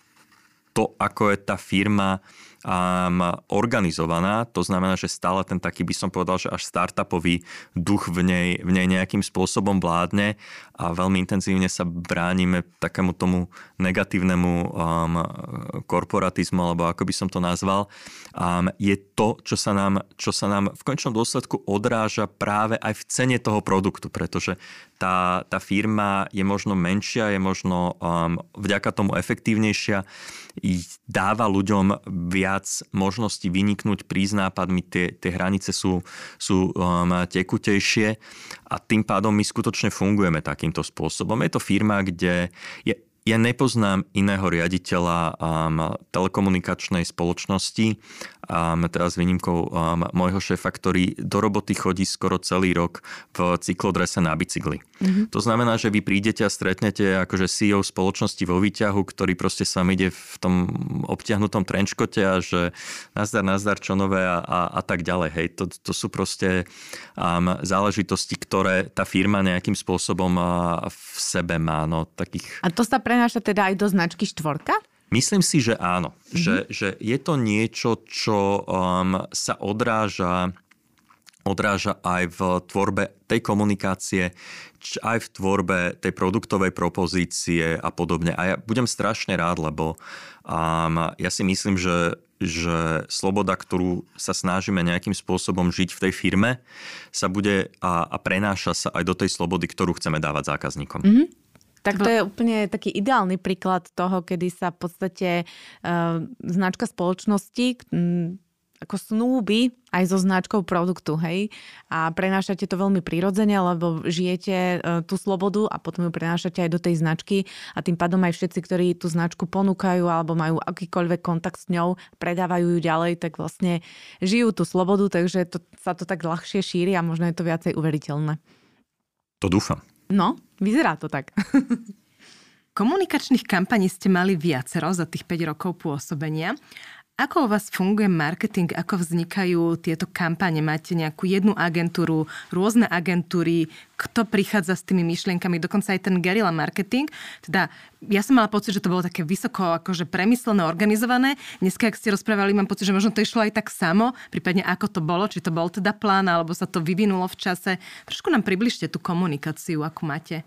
to, ako je tá firma um, organizovaná. To znamená, že stále ten taký, by som povedal, že až startupový duch v nej, v nej nejakým spôsobom vládne a veľmi intenzívne sa bránime takému tomu negatívnemu um, korporatizmu, alebo ako by som to nazval, um, je to, čo sa, nám, čo sa nám v končnom dôsledku odráža práve aj v cene toho produktu, pretože tá, tá firma je možno menšia, je možno um, vďaka tomu efektívnejšia, dáva ľuďom viac možností vyniknúť, prísť nápadmi, tie, tie hranice sú, sú um, tekutejšie a tým pádom my skutočne fungujeme takýmto spôsobom. Je to firma, kde je ja nepoznám iného riaditeľa um, telekomunikačnej spoločnosti, um, teraz s výnimkou um, môjho šéfa, ktorý do roboty chodí skoro celý rok v cyklodrese na bicykli. Mm-hmm. To znamená, že vy prídete a stretnete akože CEO spoločnosti vo výťahu, ktorý proste sa ide v tom obťahnutom trenčkote a že nazdar, nazdar, čo nové a, a, a tak ďalej. Hej, to, to sú proste um, záležitosti, ktoré tá firma nejakým spôsobom uh, v sebe má. No, takých... A to sa pre prenáša teda aj do značky štvorka? Myslím si, že áno. Mm-hmm. Že, že je to niečo, čo um, sa odráža odráža aj v tvorbe tej komunikácie, aj v tvorbe tej produktovej propozície a podobne. A ja budem strašne rád, lebo um, ja si myslím, že že sloboda, ktorú sa snažíme nejakým spôsobom žiť v tej firme, sa bude a, a prenáša sa aj do tej slobody, ktorú chceme dávať zákazníkom. Mm-hmm. Tak to je úplne taký ideálny príklad toho, kedy sa v podstate uh, značka spoločnosti um, ako snúbi aj so značkou produktu, hej? A prenášate to veľmi prirodzene, lebo žijete uh, tú slobodu a potom ju prenášate aj do tej značky a tým pádom aj všetci, ktorí tú značku ponúkajú alebo majú akýkoľvek kontakt s ňou, predávajú ju ďalej, tak vlastne žijú tú slobodu, takže to, sa to tak ľahšie šíri a možno je to viacej uveriteľné. To dúfam. No, vyzerá to tak. Komunikačných kampaní ste mali viacero za tých 5 rokov pôsobenia. Ako u vás funguje marketing? Ako vznikajú tieto kampane? Máte nejakú jednu agentúru, rôzne agentúry? Kto prichádza s tými myšlienkami? Dokonca aj ten guerrilla marketing. Teda ja som mala pocit, že to bolo také vysoko akože premyslené, organizované. Dneska, ak ste rozprávali, mám pocit, že možno to išlo aj tak samo. Prípadne ako to bolo, či to bol teda plán, alebo sa to vyvinulo v čase. Trošku nám približte tú komunikáciu, akú máte.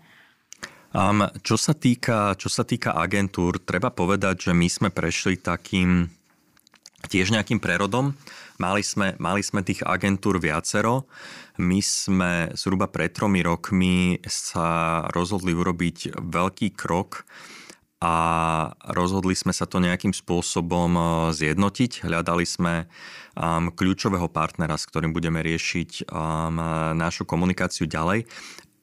Um, čo, sa týka, čo sa týka agentúr, treba povedať, že my sme prešli takým tiež nejakým prerodom. Mali sme, mali sme tých agentúr viacero. My sme zhruba pred tromi rokmi sa rozhodli urobiť veľký krok a rozhodli sme sa to nejakým spôsobom e, zjednotiť. Hľadali sme um, kľúčového partnera, s ktorým budeme riešiť um, našu komunikáciu ďalej.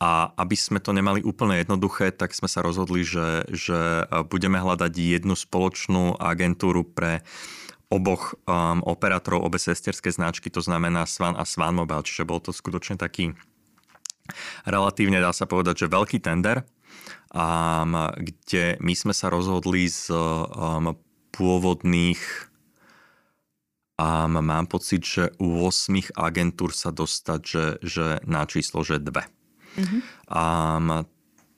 A aby sme to nemali úplne jednoduché, tak sme sa rozhodli, že, že budeme hľadať jednu spoločnú agentúru pre oboch um, operátorov, obe sesterské značky, to znamená Svan a Svan Mobile, čiže bol to skutočne taký relatívne, dá sa povedať, že veľký tender, um, kde my sme sa rozhodli z um, pôvodných um, mám pocit, že u 8 agentúr sa dostať, že, že na číslo, že dve. Mm-hmm. Um,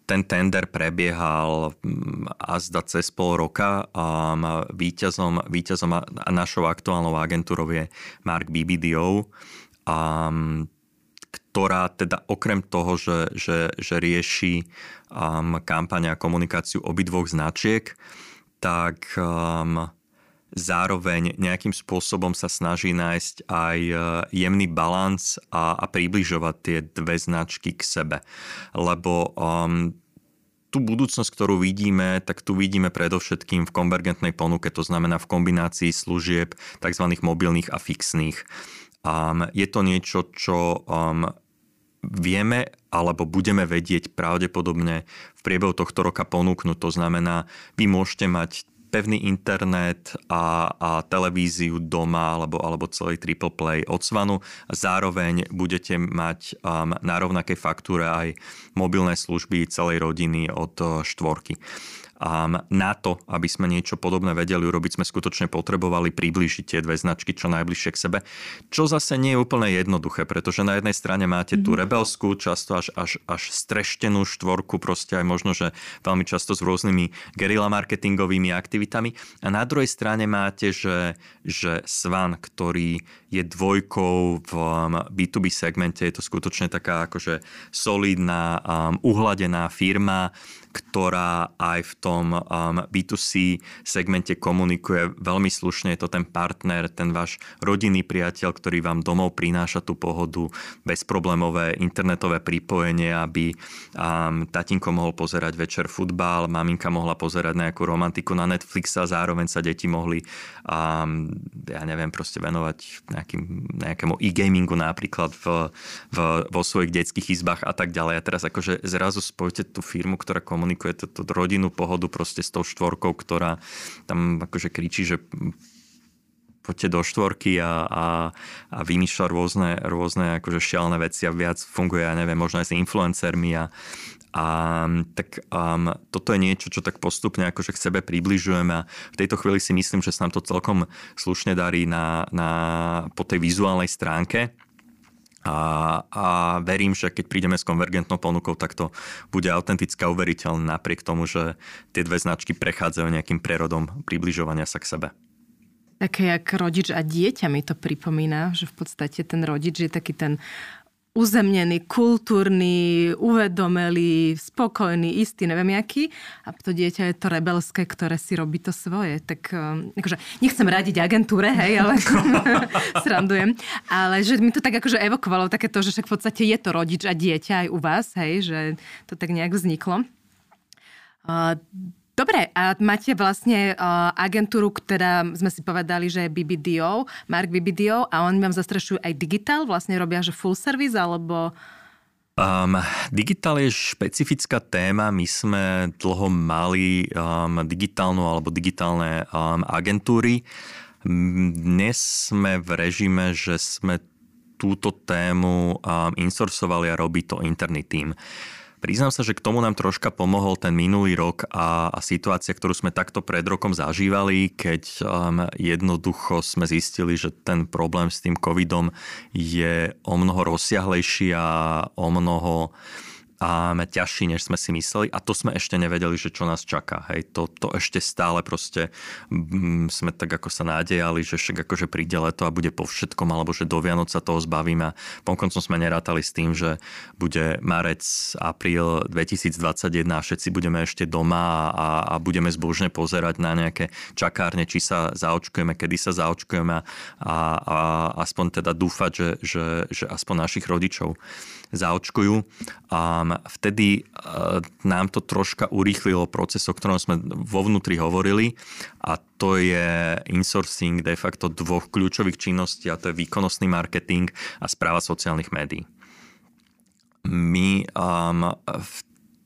ten tender prebiehal mm, azda cez pol roka a víťazom, víťazom a našou aktuálnou agentúrou je Mark BBDO, a, ktorá teda okrem toho, že, že, že rieši um, kampaň a komunikáciu obidvoch značiek, tak um, zároveň nejakým spôsobom sa snaží nájsť aj e, jemný balans a, a približovať tie dve značky k sebe. Lebo um, tú budúcnosť, ktorú vidíme, tak tu vidíme predovšetkým v konvergentnej ponuke, to znamená v kombinácii služieb tzv. mobilných a fixných. Um, je to niečo, čo um, vieme alebo budeme vedieť pravdepodobne v priebehu tohto roka ponúknuť. To znamená, vy môžete mať pevný internet a, a televíziu doma alebo, alebo celý triple play od Svanu. Zároveň budete mať um, na rovnakej faktúre aj mobilné služby celej rodiny od uh, štvorky. A na to, aby sme niečo podobné vedeli urobiť, sme skutočne potrebovali priblížiť tie dve značky čo najbližšie k sebe, čo zase nie je úplne jednoduché, pretože na jednej strane máte tú mhm. rebelskú, často až, až, až streštenú štvorku, proste aj možno, že veľmi často s rôznymi gerila marketingovými aktivitami a na druhej strane máte, že, že Svan, ktorý je dvojkou v B2B um, segmente, je to skutočne taká akože solidná, um, uhladená firma, ktorá aj v tom um, B2C segmente komunikuje veľmi slušne. Je to ten partner, ten váš rodinný priateľ, ktorý vám domov prináša tú pohodu, bezproblémové internetové pripojenie, aby um, tatinko mohol pozerať večer futbal, maminka mohla pozerať nejakú romantiku na Netflixe a zároveň sa deti mohli um, ja neviem, proste venovať nejakým, nejakému e-gamingu napríklad v, v, vo svojich detských izbách a tak ďalej. A teraz akože zrazu spojte tú firmu, ktorá komunikuje tú rodinnú pohodu proste s tou štvorkou, ktorá tam akože kričí, že poďte do štvorky a, a, a vymýšľa rôzne, rôzne akože šialené veci a viac funguje, ja neviem, možno aj s influencermi a, a tak um, toto je niečo, čo tak postupne akože k sebe približujeme a v tejto chvíli si myslím, že sa nám to celkom slušne darí na, na, po tej vizuálnej stránke. A, a verím, že keď prídeme s konvergentnou ponukou, tak to bude autentická uveriteľné napriek tomu, že tie dve značky prechádzajú nejakým prerodom približovania sa k sebe. Také jak rodič a dieťa mi to pripomína, že v podstate ten rodič je taký ten uzemnený, kultúrny, uvedomelý, spokojný, istý, neviem jaký. A to dieťa je to rebelské, ktoré si robí to svoje. Tak um, akože, nechcem radiť agentúre, hej, ale srandujem. Ale že mi to tak akože evokovalo takéto, že však v podstate je to rodič a dieťa aj u vás, hej, že to tak nejak vzniklo. Uh, Dobre, a máte vlastne uh, agentúru, ktorá sme si povedali, že je BBDO, Mark BBDO a oni vám zastrešujú aj digitál, vlastne robia, že full service, alebo... Um, digitál je špecifická téma. My sme dlho mali um, digitálnu alebo digitálne um, agentúry. Dnes sme v režime, že sme túto tému um, insourcovali a robí to interný tým. Priznám sa, že k tomu nám troška pomohol ten minulý rok a, a situácia, ktorú sme takto pred rokom zažívali, keď um, jednoducho sme zistili, že ten problém s tým covidom je o mnoho rozsiahlejší a o mnoho a ťažší, než sme si mysleli a to sme ešte nevedeli, že čo nás čaká. Hej, to, to ešte stále proste m, mm, sme tak ako sa nádejali, že však akože príde leto a bude po všetkom, alebo že do Vianoc sa toho zbavíme. Ponkoncom sme nerátali s tým, že bude marec, apríl 2021 a všetci budeme ešte doma a, a budeme zbožne pozerať na nejaké čakárne, či sa zaočkujeme, kedy sa zaočkujeme a, a aspoň teda dúfať, že, že, že aspoň našich rodičov zaočkujú. A vtedy e, nám to troška urýchlilo proces, o ktorom sme vo vnútri hovorili a to je insourcing de facto dvoch kľúčových činností a to je výkonnostný marketing a správa sociálnych médií. My um,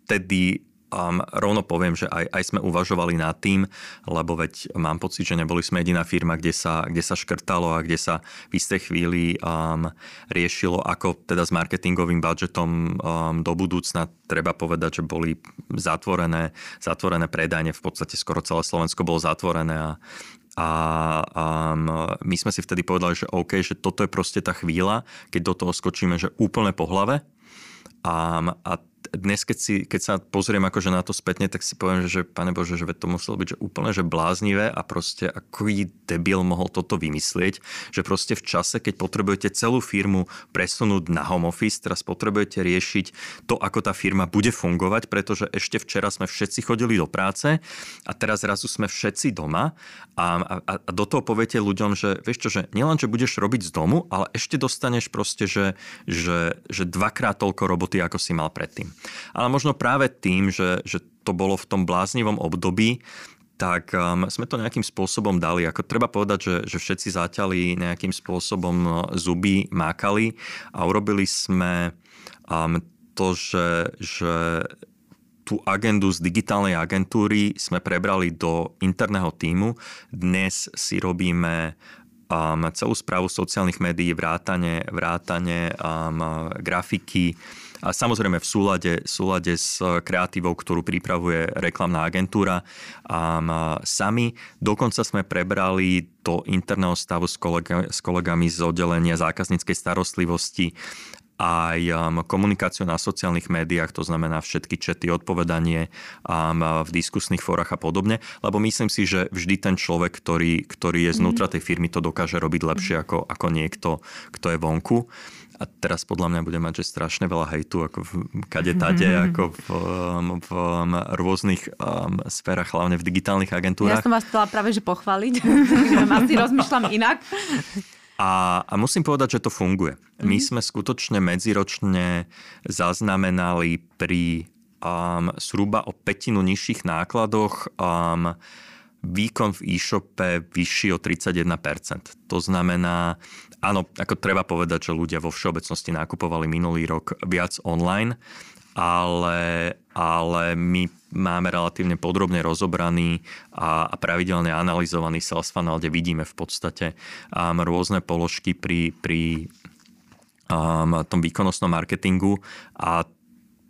vtedy Um, rovno poviem, že aj, aj sme uvažovali nad tým, lebo veď mám pocit, že neboli sme jediná firma, kde sa, kde sa škrtalo a kde sa v istej chvíli um, riešilo, ako teda s marketingovým budžetom um, do budúcna. Treba povedať, že boli zatvorené, zatvorené predajne, v podstate skoro celé Slovensko bolo zatvorené a, a um, my sme si vtedy povedali, že OK, že toto je proste tá chvíľa, keď do toho skočíme, že úplne po hlave. A, a dnes, keď, si, keď sa pozriem akože na to spätne, tak si poviem, že, že pane Bože, že to muselo byť že úplne že bláznivé a proste aký debil mohol toto vymyslieť, že proste v čase, keď potrebujete celú firmu presunúť na home office, teraz potrebujete riešiť to, ako tá firma bude fungovať, pretože ešte včera sme všetci chodili do práce a teraz zrazu sme všetci doma a, a, a do toho poviete ľuďom, že vieš čo, že nielen, že budeš robiť z domu, ale ešte dostaneš proste, že, že, že dvakrát toľko roboty, ako si mal predtým. Ale možno práve tým, že, že to bolo v tom bláznivom období, tak um, sme to nejakým spôsobom dali. Ako treba povedať, že, že všetci zaťali nejakým spôsobom no, zuby, mákali a urobili sme um, to, že, že tú agendu z digitálnej agentúry sme prebrali do interného týmu. Dnes si robíme um, celú správu sociálnych médií, vrátane, vrátane um, grafiky, a samozrejme v súlade, súlade s kreatívou, ktorú pripravuje reklamná agentúra a sami. Dokonca sme prebrali do interného stavu s, kolega, s kolegami z oddelenia zákazníckej starostlivosti aj um, komunikáciu na sociálnych médiách, to znamená všetky čety, odpovedanie um, v diskusných fórach a podobne, lebo myslím si, že vždy ten človek, ktorý, ktorý je znútra mhm. tej firmy, to dokáže robiť lepšie mhm. ako, ako niekto, kto je vonku. A teraz podľa mňa bude mať, že strašne veľa hejtu, ako v kade tade, mm-hmm. ako v, um, v, v um, rôznych um, sférach, hlavne v digitálnych agentúrach. Ja som vás chcela práve, že pochváliť. Asi rozmýšľam inak. A, a musím povedať, že to funguje. Mm-hmm. My mhm. sme skutočne medziročne zaznamenali pri um, zhruba o petinu nižších nákladoch um, výkon v e-shope vyšší o 31%. To znamená, áno, ako treba povedať, že ľudia vo všeobecnosti nakupovali minulý rok viac online, ale, ale my máme relatívne podrobne rozobraný a, a pravidelne analyzovaný sales funnel, kde vidíme v podstate um, rôzne položky pri, pri um, tom výkonnostnom marketingu a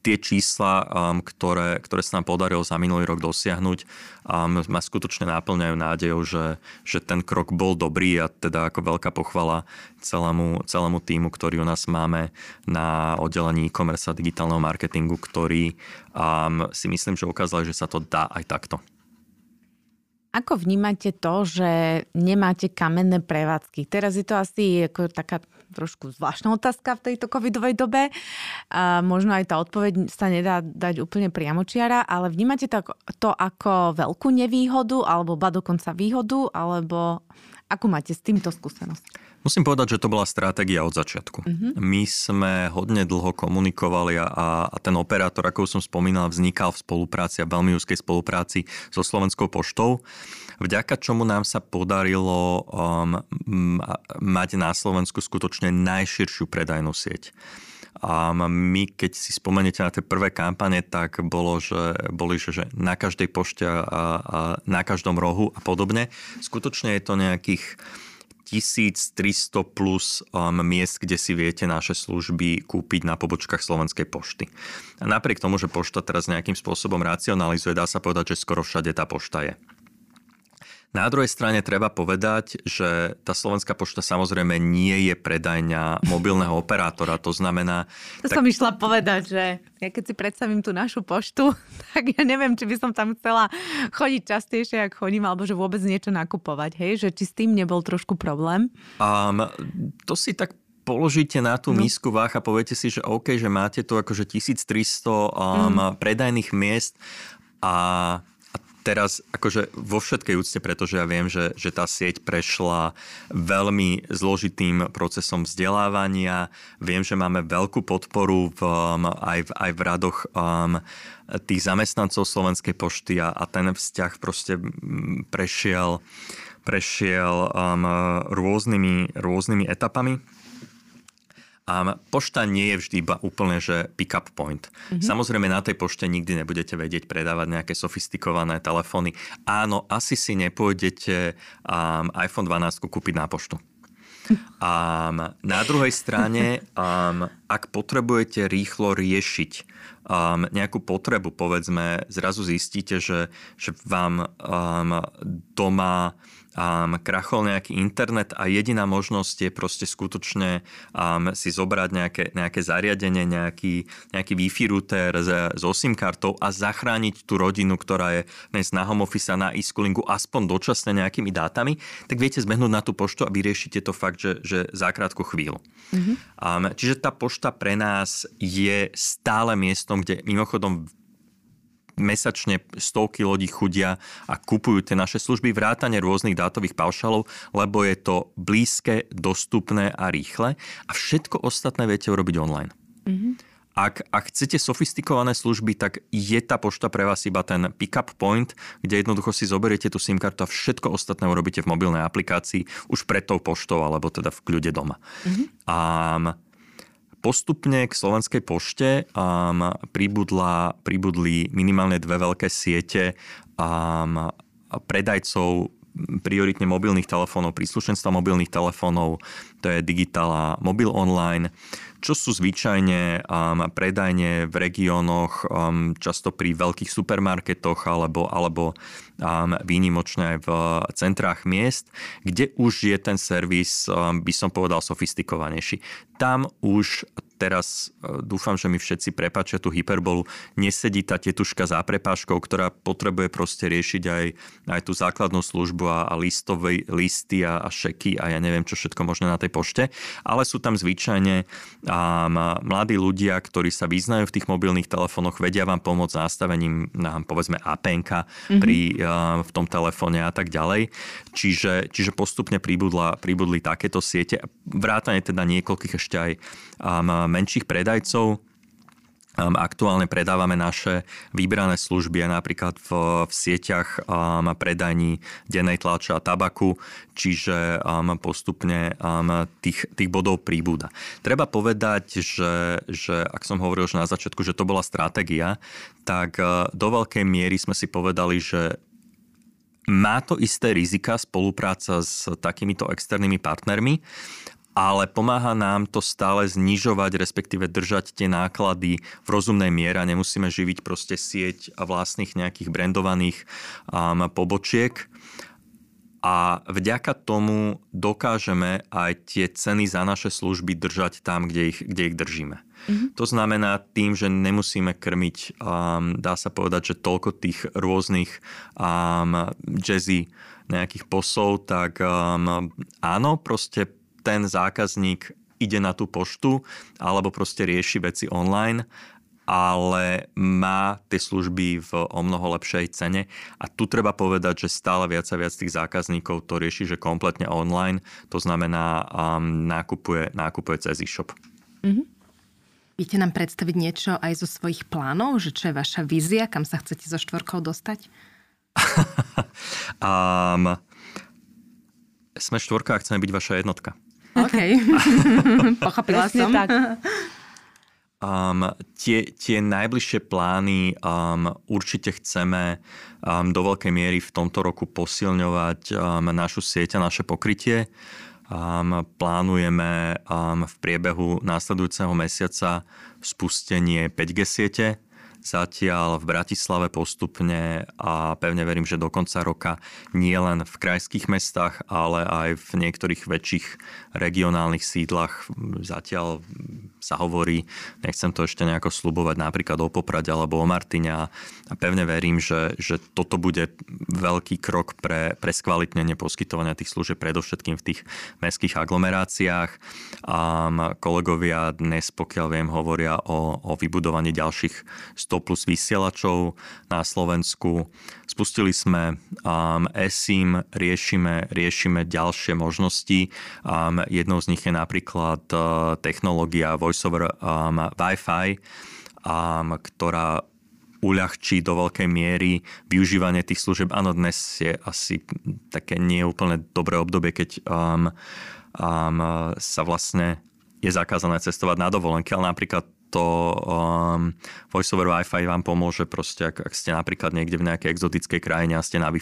tie čísla, um, ktoré, ktoré sa nám podarilo za minulý rok dosiahnuť, um, ma skutočne náplňajú nádejou, že, že ten krok bol dobrý a teda ako veľká pochvala celému, celému týmu, ktorý u nás máme na oddelení e-commerce a digitálneho marketingu, ktorý um, si myslím, že ukázali, že sa to dá aj takto. Ako vnímate to, že nemáte kamenné prevádzky? Teraz je to asi ako taká trošku zvláštna otázka v tejto covidovej dobe. A možno aj tá odpoveď sa nedá dať úplne priamočiara, ale vnímate to, ako veľkú nevýhodu, alebo ba dokonca výhodu, alebo ako máte s týmto skúsenosť? Musím povedať, že to bola stratégia od začiatku. Uh-huh. My sme hodne dlho komunikovali a, a ten operátor, ako som spomínal, vznikal v spolupráci a veľmi úzkej spolupráci so Slovenskou poštou, vďaka čomu nám sa podarilo um, mať na Slovensku skutočne najširšiu predajnú sieť. A my, keď si spomenete na tie prvé kampane, tak bolo, že boli, že, že na každej pošte a, a na každom rohu a podobne. Skutočne je to nejakých 1300 plus um, miest, kde si viete naše služby kúpiť na pobočkách Slovenskej pošty. A napriek tomu, že pošta teraz nejakým spôsobom racionalizuje, dá sa povedať, že skoro všade tá pošta je. Na druhej strane treba povedať, že tá Slovenská pošta samozrejme nie je predajňa mobilného operátora. To znamená... To tak... som išla povedať, že ja keď si predstavím tú našu poštu, tak ja neviem, či by som tam chcela chodiť častejšie, ak chodím, alebo že vôbec niečo nakupovať. Hej? Že či s tým nebol trošku problém? Um, to si tak položíte na tú no. misku váh a poviete si, že OK, že máte tu akože 1300 um, mm. predajných miest a teraz akože vo všetkej úcte, pretože ja viem, že, že tá sieť prešla veľmi zložitým procesom vzdelávania. Viem, že máme veľkú podporu v, um, aj, v, aj v radoch um, tých zamestnancov Slovenskej pošty a, a ten vzťah proste prešiel, prešiel um, rôznymi, rôznymi etapami. A pošta nie je vždy iba úplne, že pick-up point. Mm-hmm. Samozrejme na tej pošte nikdy nebudete vedieť predávať nejaké sofistikované telefóny. Áno, asi si nepôjdete um, iPhone 12 kúpiť na poštu. Um, na druhej strane, um, ak potrebujete rýchlo riešiť um, nejakú potrebu, povedzme, zrazu zistíte, že, že vám um, doma um, krachol nejaký internet a jediná možnosť je proste skutočne um, si zobrať nejaké, nejaké zariadenie, nejaký, nejaký Wi-Fi router so SIM kartou a zachrániť tú rodinu, ktorá je dnes na home office a na e-schoolingu aspoň dočasne nejakými dátami, tak viete zbehnúť na tú poštu a vyriešite to fakt, že, že za krátku chvíľu. Mm-hmm. Um, čiže tá pošta pre nás je stále miestom, kde mimochodom mesačne stovky ľudí chudia a kupujú tie naše služby vrátane rôznych dátových paušalov, lebo je to blízke, dostupné a rýchle a všetko ostatné viete urobiť online. Mm-hmm. Ak, ak chcete sofistikované služby, tak je tá pošta pre vás iba ten pick-up point, kde jednoducho si zoberiete tú SIM kartu a všetko ostatné urobíte v mobilnej aplikácii už pred tou poštou alebo teda v kľude doma. Mm-hmm. A Postupne k Slovenskej pošte um, pribudla, pribudli minimálne dve veľké siete um, predajcov prioritne mobilných telefónov, príslušenstva mobilných telefónov, to je Digital a Mobil Online, čo sú zvyčajne um, predajne v regiónoch, um, často pri veľkých supermarketoch alebo, alebo výnimočne aj v centrách miest, kde už je ten servis, um, by som povedal, sofistikovanejší. Tam už teraz e, dúfam, že mi všetci prepačia tú hyperbolu, nesedí tá tetuška za prepáškou, ktorá potrebuje proste riešiť aj, aj tú základnú službu a, a listové, listy a, a šeky a ja neviem čo všetko možné na tej pošte, ale sú tam zvyčajne um, mladí ľudia, ktorí sa vyznajú v tých mobilných telefónoch, vedia vám pomôcť nastavením na, povedzme APNK mm-hmm. pri, uh, v tom telefóne a tak ďalej. Čiže, čiže postupne pribudla, pribudli takéto siete, vrátane teda niekoľkých ešte aj menších predajcov. Aktuálne predávame naše vybrané služby napríklad v, v sieťach um, predajní dennej tlače a tabaku, čiže um, postupne um, tých, tých bodov príbuda. Treba povedať, že, že ak som hovoril že na začiatku, že to bola stratégia, tak uh, do veľkej miery sme si povedali, že má to isté rizika spolupráca s takýmito externými partnermi, ale pomáha nám to stále znižovať, respektíve držať tie náklady v rozumnej miere nemusíme živiť proste sieť vlastných nejakých brandovaných um, pobočiek. A vďaka tomu dokážeme aj tie ceny za naše služby držať tam, kde ich, kde ich držíme. Mm-hmm. To znamená tým, že nemusíme krmiť, um, dá sa povedať, že toľko tých rôznych um, jazzy nejakých posov, tak um, áno, proste ten zákazník ide na tú poštu alebo proste rieši veci online, ale má tie služby v o mnoho lepšej cene. A tu treba povedať, že stále viac a viac tých zákazníkov to rieši, že kompletne online, to znamená um, nákupuje, nákupuje cez e-shop. Mm-hmm. Viete nám predstaviť niečo aj zo svojich plánov, že čo je vaša vízia, kam sa chcete so štvorkou dostať? um, sme štvorka a chceme byť vaša jednotka. OK. Pochopila som. tak. Um, tie, tie najbližšie plány um, určite chceme um, do veľkej miery v tomto roku posilňovať um, našu sieť a naše pokrytie. Um, plánujeme um, v priebehu následujúceho mesiaca spustenie 5G siete, zatiaľ v Bratislave postupne a pevne verím, že do konca roka nie len v krajských mestách, ale aj v niektorých väčších regionálnych sídlach. Zatiaľ sa hovorí, nechcem to ešte nejako slubovať napríklad o Poprade alebo o Martine a pevne verím, že, že toto bude veľký krok pre, pre skvalitnenie poskytovania tých služieb predovšetkým v tých mestských aglomeráciách. A kolegovia dnes, pokiaľ viem, hovoria o, o vybudovaní ďalších 100 plus vysielačov na Slovensku. Spustili sme um, eSIM, riešime, riešime ďalšie možnosti. Um, jednou z nich je napríklad uh, technológia Voice over um, Wi-Fi, um, ktorá uľahčí do veľkej miery využívanie tých služieb. Áno, dnes je asi také nie úplne dobré obdobie, keď um, um, sa vlastne je zakázané cestovať na dovolenke, ale napríklad to um, voice over Wi-Fi vám pomôže proste, ak, ak ste napríklad niekde v nejakej exotickej krajine a ste na wi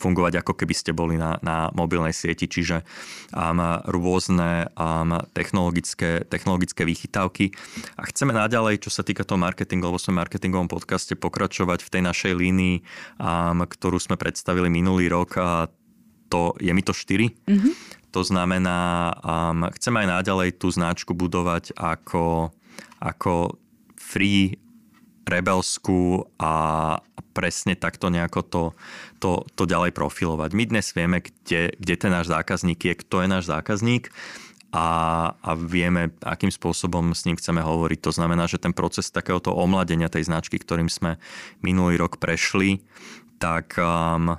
fungovať ako keby ste boli na, na mobilnej sieti, čiže um, rôzne um, technologické, technologické vychytávky. A chceme naďalej, čo sa týka toho marketingu, lebo sme marketingovom podcaste pokračovať v tej našej línii, um, ktorú sme predstavili minulý rok a to je mi to 4. Mm-hmm. To znamená, um, chceme aj naďalej tú značku budovať ako ako free, rebelskú a presne takto nejako to, to, to ďalej profilovať. My dnes vieme, kde, kde ten náš zákazník je, kto je náš zákazník a, a vieme, akým spôsobom s ním chceme hovoriť. To znamená, že ten proces takéhoto omladenia tej značky, ktorým sme minulý rok prešli, tak um,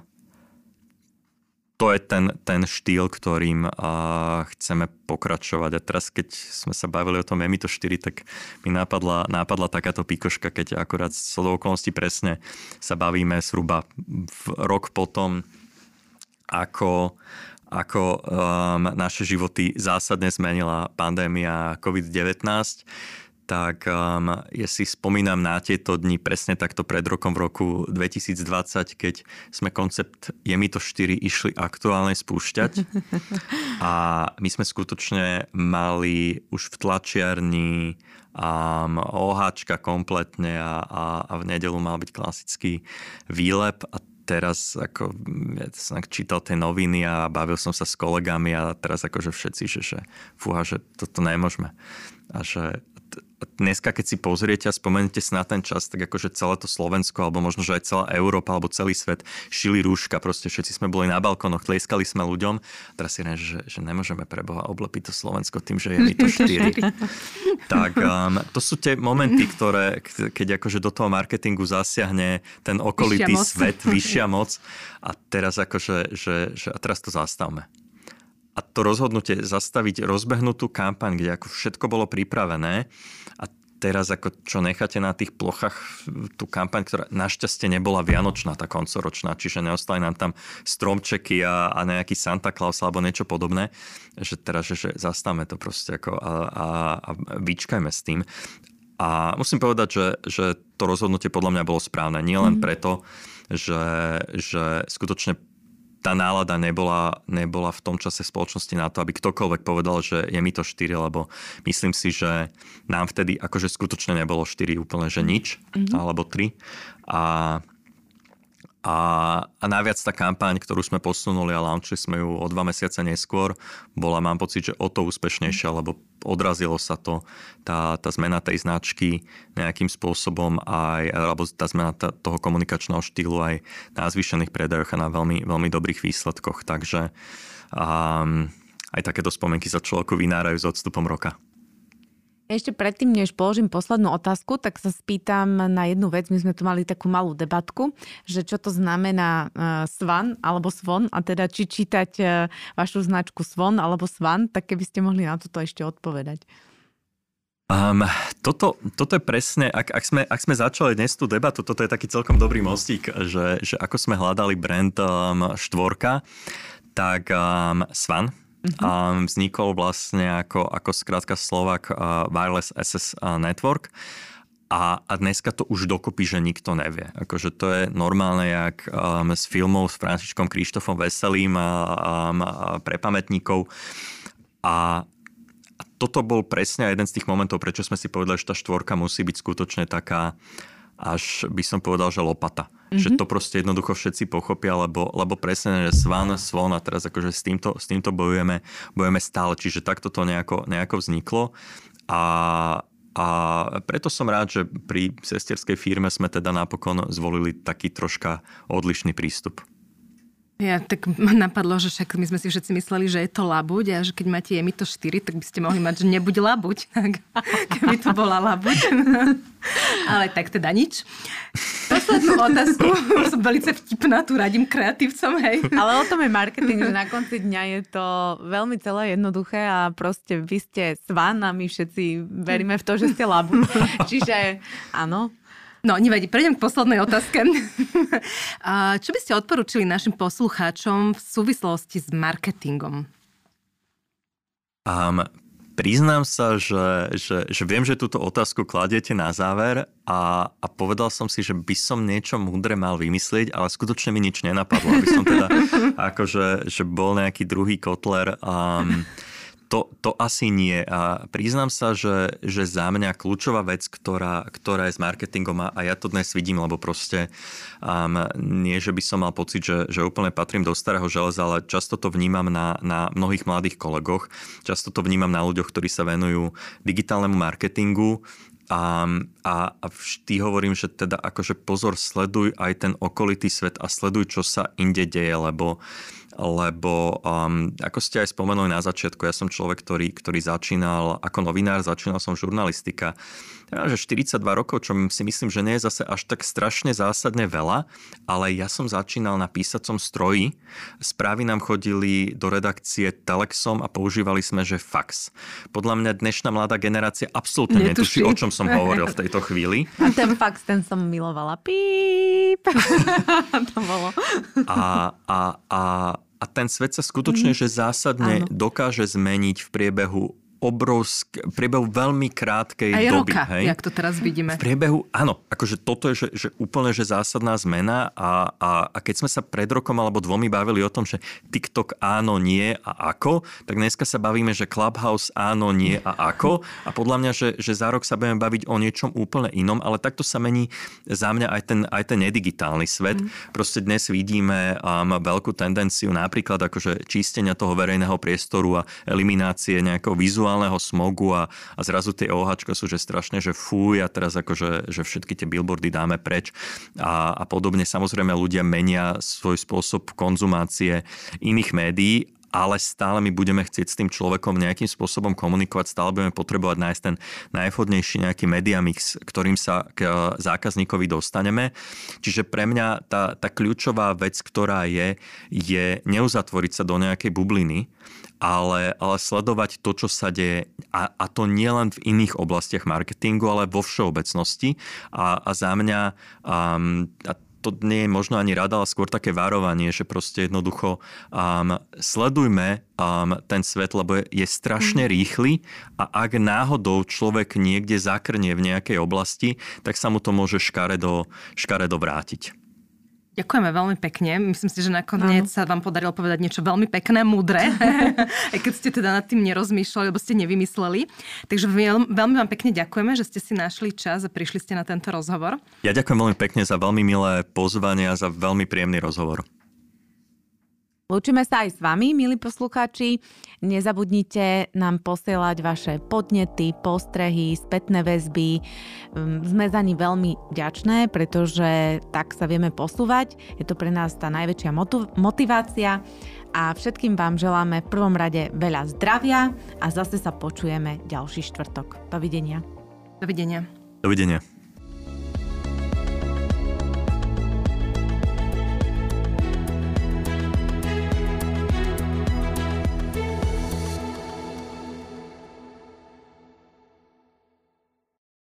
to je ten, ten štýl, ktorým uh, chceme pokračovať. A teraz, keď sme sa bavili o tom Emito 4, tak mi napadla, napadla takáto pikoška, keď akorát z okolností presne sa bavíme zhruba v rok potom, ako, ako um, naše životy zásadne zmenila pandémia COVID-19 tak um, ja si spomínam na tieto dni presne takto pred rokom v roku 2020, keď sme koncept Je mi to 4 išli aktuálne spúšťať a my sme skutočne mali už v tlačiarni um, oháčka kompletne a, a, a v nedelu mal byť klasický výlep a teraz ako ja som čítal tie noviny a bavil som sa s kolegami a teraz akože všetci, že, že fúha, že toto nemôžeme. A že dneska, keď si pozriete a spomenete si na ten čas, tak akože celé to Slovensko, alebo možno, že aj celá Európa, alebo celý svet šili rúška, proste všetci sme boli na balkónoch, tlieskali sme ľuďom. Teraz si reč, že, že nemôžeme pre Boha oblepiť to Slovensko tým, že je mi to 4. tak um, to sú tie momenty, ktoré, keď akože do toho marketingu zasiahne ten okolitý vyššia svet, vyššia moc a teraz akože, že, že a teraz to zastavme a to rozhodnutie zastaviť rozbehnutú kampaň, kde ako všetko bolo pripravené a teraz ako čo necháte na tých plochách tú kampaň, ktorá našťastie nebola vianočná, tá koncoročná, čiže neostali nám tam stromčeky a, a nejaký Santa Claus alebo niečo podobné, že teraz, že, že zastavme to proste ako a, a, a vyčkajme s tým. A musím povedať, že, že to rozhodnutie podľa mňa bolo správne. Nie len mm. preto, že, že skutočne tá nálada nebola, nebola v tom čase v spoločnosti na to, aby ktokoľvek povedal, že je mi to 4, lebo myslím si, že nám vtedy akože skutočne nebolo 4 úplne, že nič, mm-hmm. alebo 3. A a, a najviac tá kampaň, ktorú sme posunuli a launchli sme ju o dva mesiace neskôr, bola, mám pocit, že o to úspešnejšia, lebo odrazilo sa to, tá, tá zmena tej značky nejakým spôsobom aj, alebo tá zmena tá, toho komunikačného štýlu aj na zvýšených predajoch a na veľmi, veľmi dobrých výsledkoch. Takže um, aj takéto spomienky sa človeku vynárajú s odstupom roka. Ešte predtým, než položím poslednú otázku, tak sa spýtam na jednu vec. My sme tu mali takú malú debatku, že čo to znamená uh, svan alebo svon a teda či čítať uh, vašu značku svon alebo svan, tak keby ste mohli na toto ešte odpovedať. Um, toto, toto je presne, ak, ak, sme, ak sme začali dnes tú debatu, toto je taký celkom dobrý mostík, že, že ako sme hľadali brand um, štvorka, tak um, Svan, Uh-huh. A vznikol vlastne ako, ako skrátka Slovak uh, Wireless Access Network. A, a dneska to už dokopy, že nikto nevie. Akože to je normálne, jak um, s filmov s Františkom Krištofom Veselým a, um, a pre pamätníkov. A, a toto bol presne jeden z tých momentov, prečo sme si povedali, že tá štvorka musí byť skutočne taká až by som povedal, že lopata. Mm-hmm. Že to proste jednoducho všetci pochopia, lebo, lebo presne, že svan, svon a teraz akože s týmto, s týmto bojujeme, bojujeme stále. Čiže takto to nejako, nejako vzniklo. A, a preto som rád, že pri sesterskej firme sme teda napokon zvolili taký troška odlišný prístup. Ja tak ma napadlo, že však my sme si všetci mysleli, že je to labuť a že keď máte je mi to 4, tak by ste mohli mať, že nebuď labuť, keby to bola labuť. Ale tak teda nič. Poslednú otázku, som veľmi vtipná, tu radím kreatívcom, hej. Ale o tom je marketing, že na konci dňa je to veľmi celé jednoduché a proste vy ste svan a my všetci veríme v to, že ste labuť. Čiže áno, No, nevadí, prejdem k poslednej otázke. Čo by ste odporúčili našim poslucháčom v súvislosti s marketingom? Um, priznám sa, že, že, že viem, že túto otázku kladiete na záver a, a povedal som si, že by som niečo múdre mal vymyslieť, ale skutočne mi nič nenapadlo, aby som teda akože že bol nejaký druhý kotler. Um, to, to asi nie. A priznám sa, že, že za mňa kľúčová vec, ktorá, ktorá je s marketingom a, ja to dnes vidím, lebo proste um, nie, že by som mal pocit, že, že úplne patrím do starého železa, ale často to vnímam na, na mnohých mladých kolegoch, často to vnímam na ľuďoch, ktorí sa venujú digitálnemu marketingu, a, a, a vždy hovorím, že teda akože pozor, sleduj aj ten okolitý svet a sleduj, čo sa inde deje, lebo lebo um, ako ste aj spomenuli na začiatku, ja som človek, ktorý, ktorý začínal ako novinár, začínal som žurnalistika. Ja, že 42 rokov, čo si myslím, že nie je zase až tak strašne zásadne veľa, ale ja som začínal na písacom stroji. Správy nám chodili do redakcie Telexom a používali sme, že fax. Podľa mňa dnešná mladá generácia absolútne netuší, o čom som hovoril v tejto chvíli. A ten fax, ten som milovala. Píp. to bolo. A, a, a a ten svet sa skutočne, mm. že zásadne Áno. dokáže zmeniť v priebehu obrovské, v priebehu veľmi krátkej Aj doby. roka, hej? jak to teraz vidíme. V priebehu, áno, akože toto je že, že úplne že zásadná zmena a, a, a keď sme sa pred rokom alebo dvomi bavili o tom, že TikTok áno, nie a ako, tak dneska sa bavíme, že Clubhouse áno, nie a ako a podľa mňa, že, že za rok sa budeme baviť o niečom úplne inom, ale takto sa mení za mňa aj ten, aj ten nedigitálny svet. Mm. Proste dnes vidíme um, veľkú tendenciu napríklad akože čistenia toho verejného priestoru a eliminácie nejakého vizuálneho šialeného smogu a, a zrazu tie OH sú že strašne, že fúj a teraz akože že všetky tie billboardy dáme preč a, a podobne. Samozrejme ľudia menia svoj spôsob konzumácie iných médií ale stále my budeme chcieť s tým človekom nejakým spôsobom komunikovať, stále budeme potrebovať nájsť ten najvhodnejší nejaký media ktorým sa k zákazníkovi dostaneme. Čiže pre mňa tá, tá kľúčová vec, ktorá je, je neuzatvoriť sa do nejakej bubliny, ale, ale sledovať to, čo sa deje a, a to nielen v iných oblastiach marketingu, ale vo všeobecnosti. A, a za mňa um, a to nie je možno ani rada, ale skôr také varovanie, že proste jednoducho um, sledujme um, ten svet, lebo je, je strašne mm. rýchly a ak náhodou človek niekde zakrnie v nejakej oblasti, tak sa mu to môže škaredo, škaredo vrátiť. Ďakujeme veľmi pekne. Myslím si, že nakoniec no. sa vám podarilo povedať niečo veľmi pekné, múdre, aj keď ste teda nad tým nerozmýšľali, lebo ste nevymysleli. Takže veľmi vám pekne ďakujeme, že ste si našli čas a prišli ste na tento rozhovor. Ja ďakujem veľmi pekne za veľmi milé pozvanie a za veľmi príjemný rozhovor. Lúčime sa aj s vami, milí poslucháči. Nezabudnite nám posielať vaše podnety, postrehy, spätné väzby. Hm, sme za ní veľmi vďačné, pretože tak sa vieme posúvať. Je to pre nás tá najväčšia motivácia a všetkým vám želáme v prvom rade veľa zdravia a zase sa počujeme ďalší štvrtok. Dovidenia. Dovidenia. Dovidenia.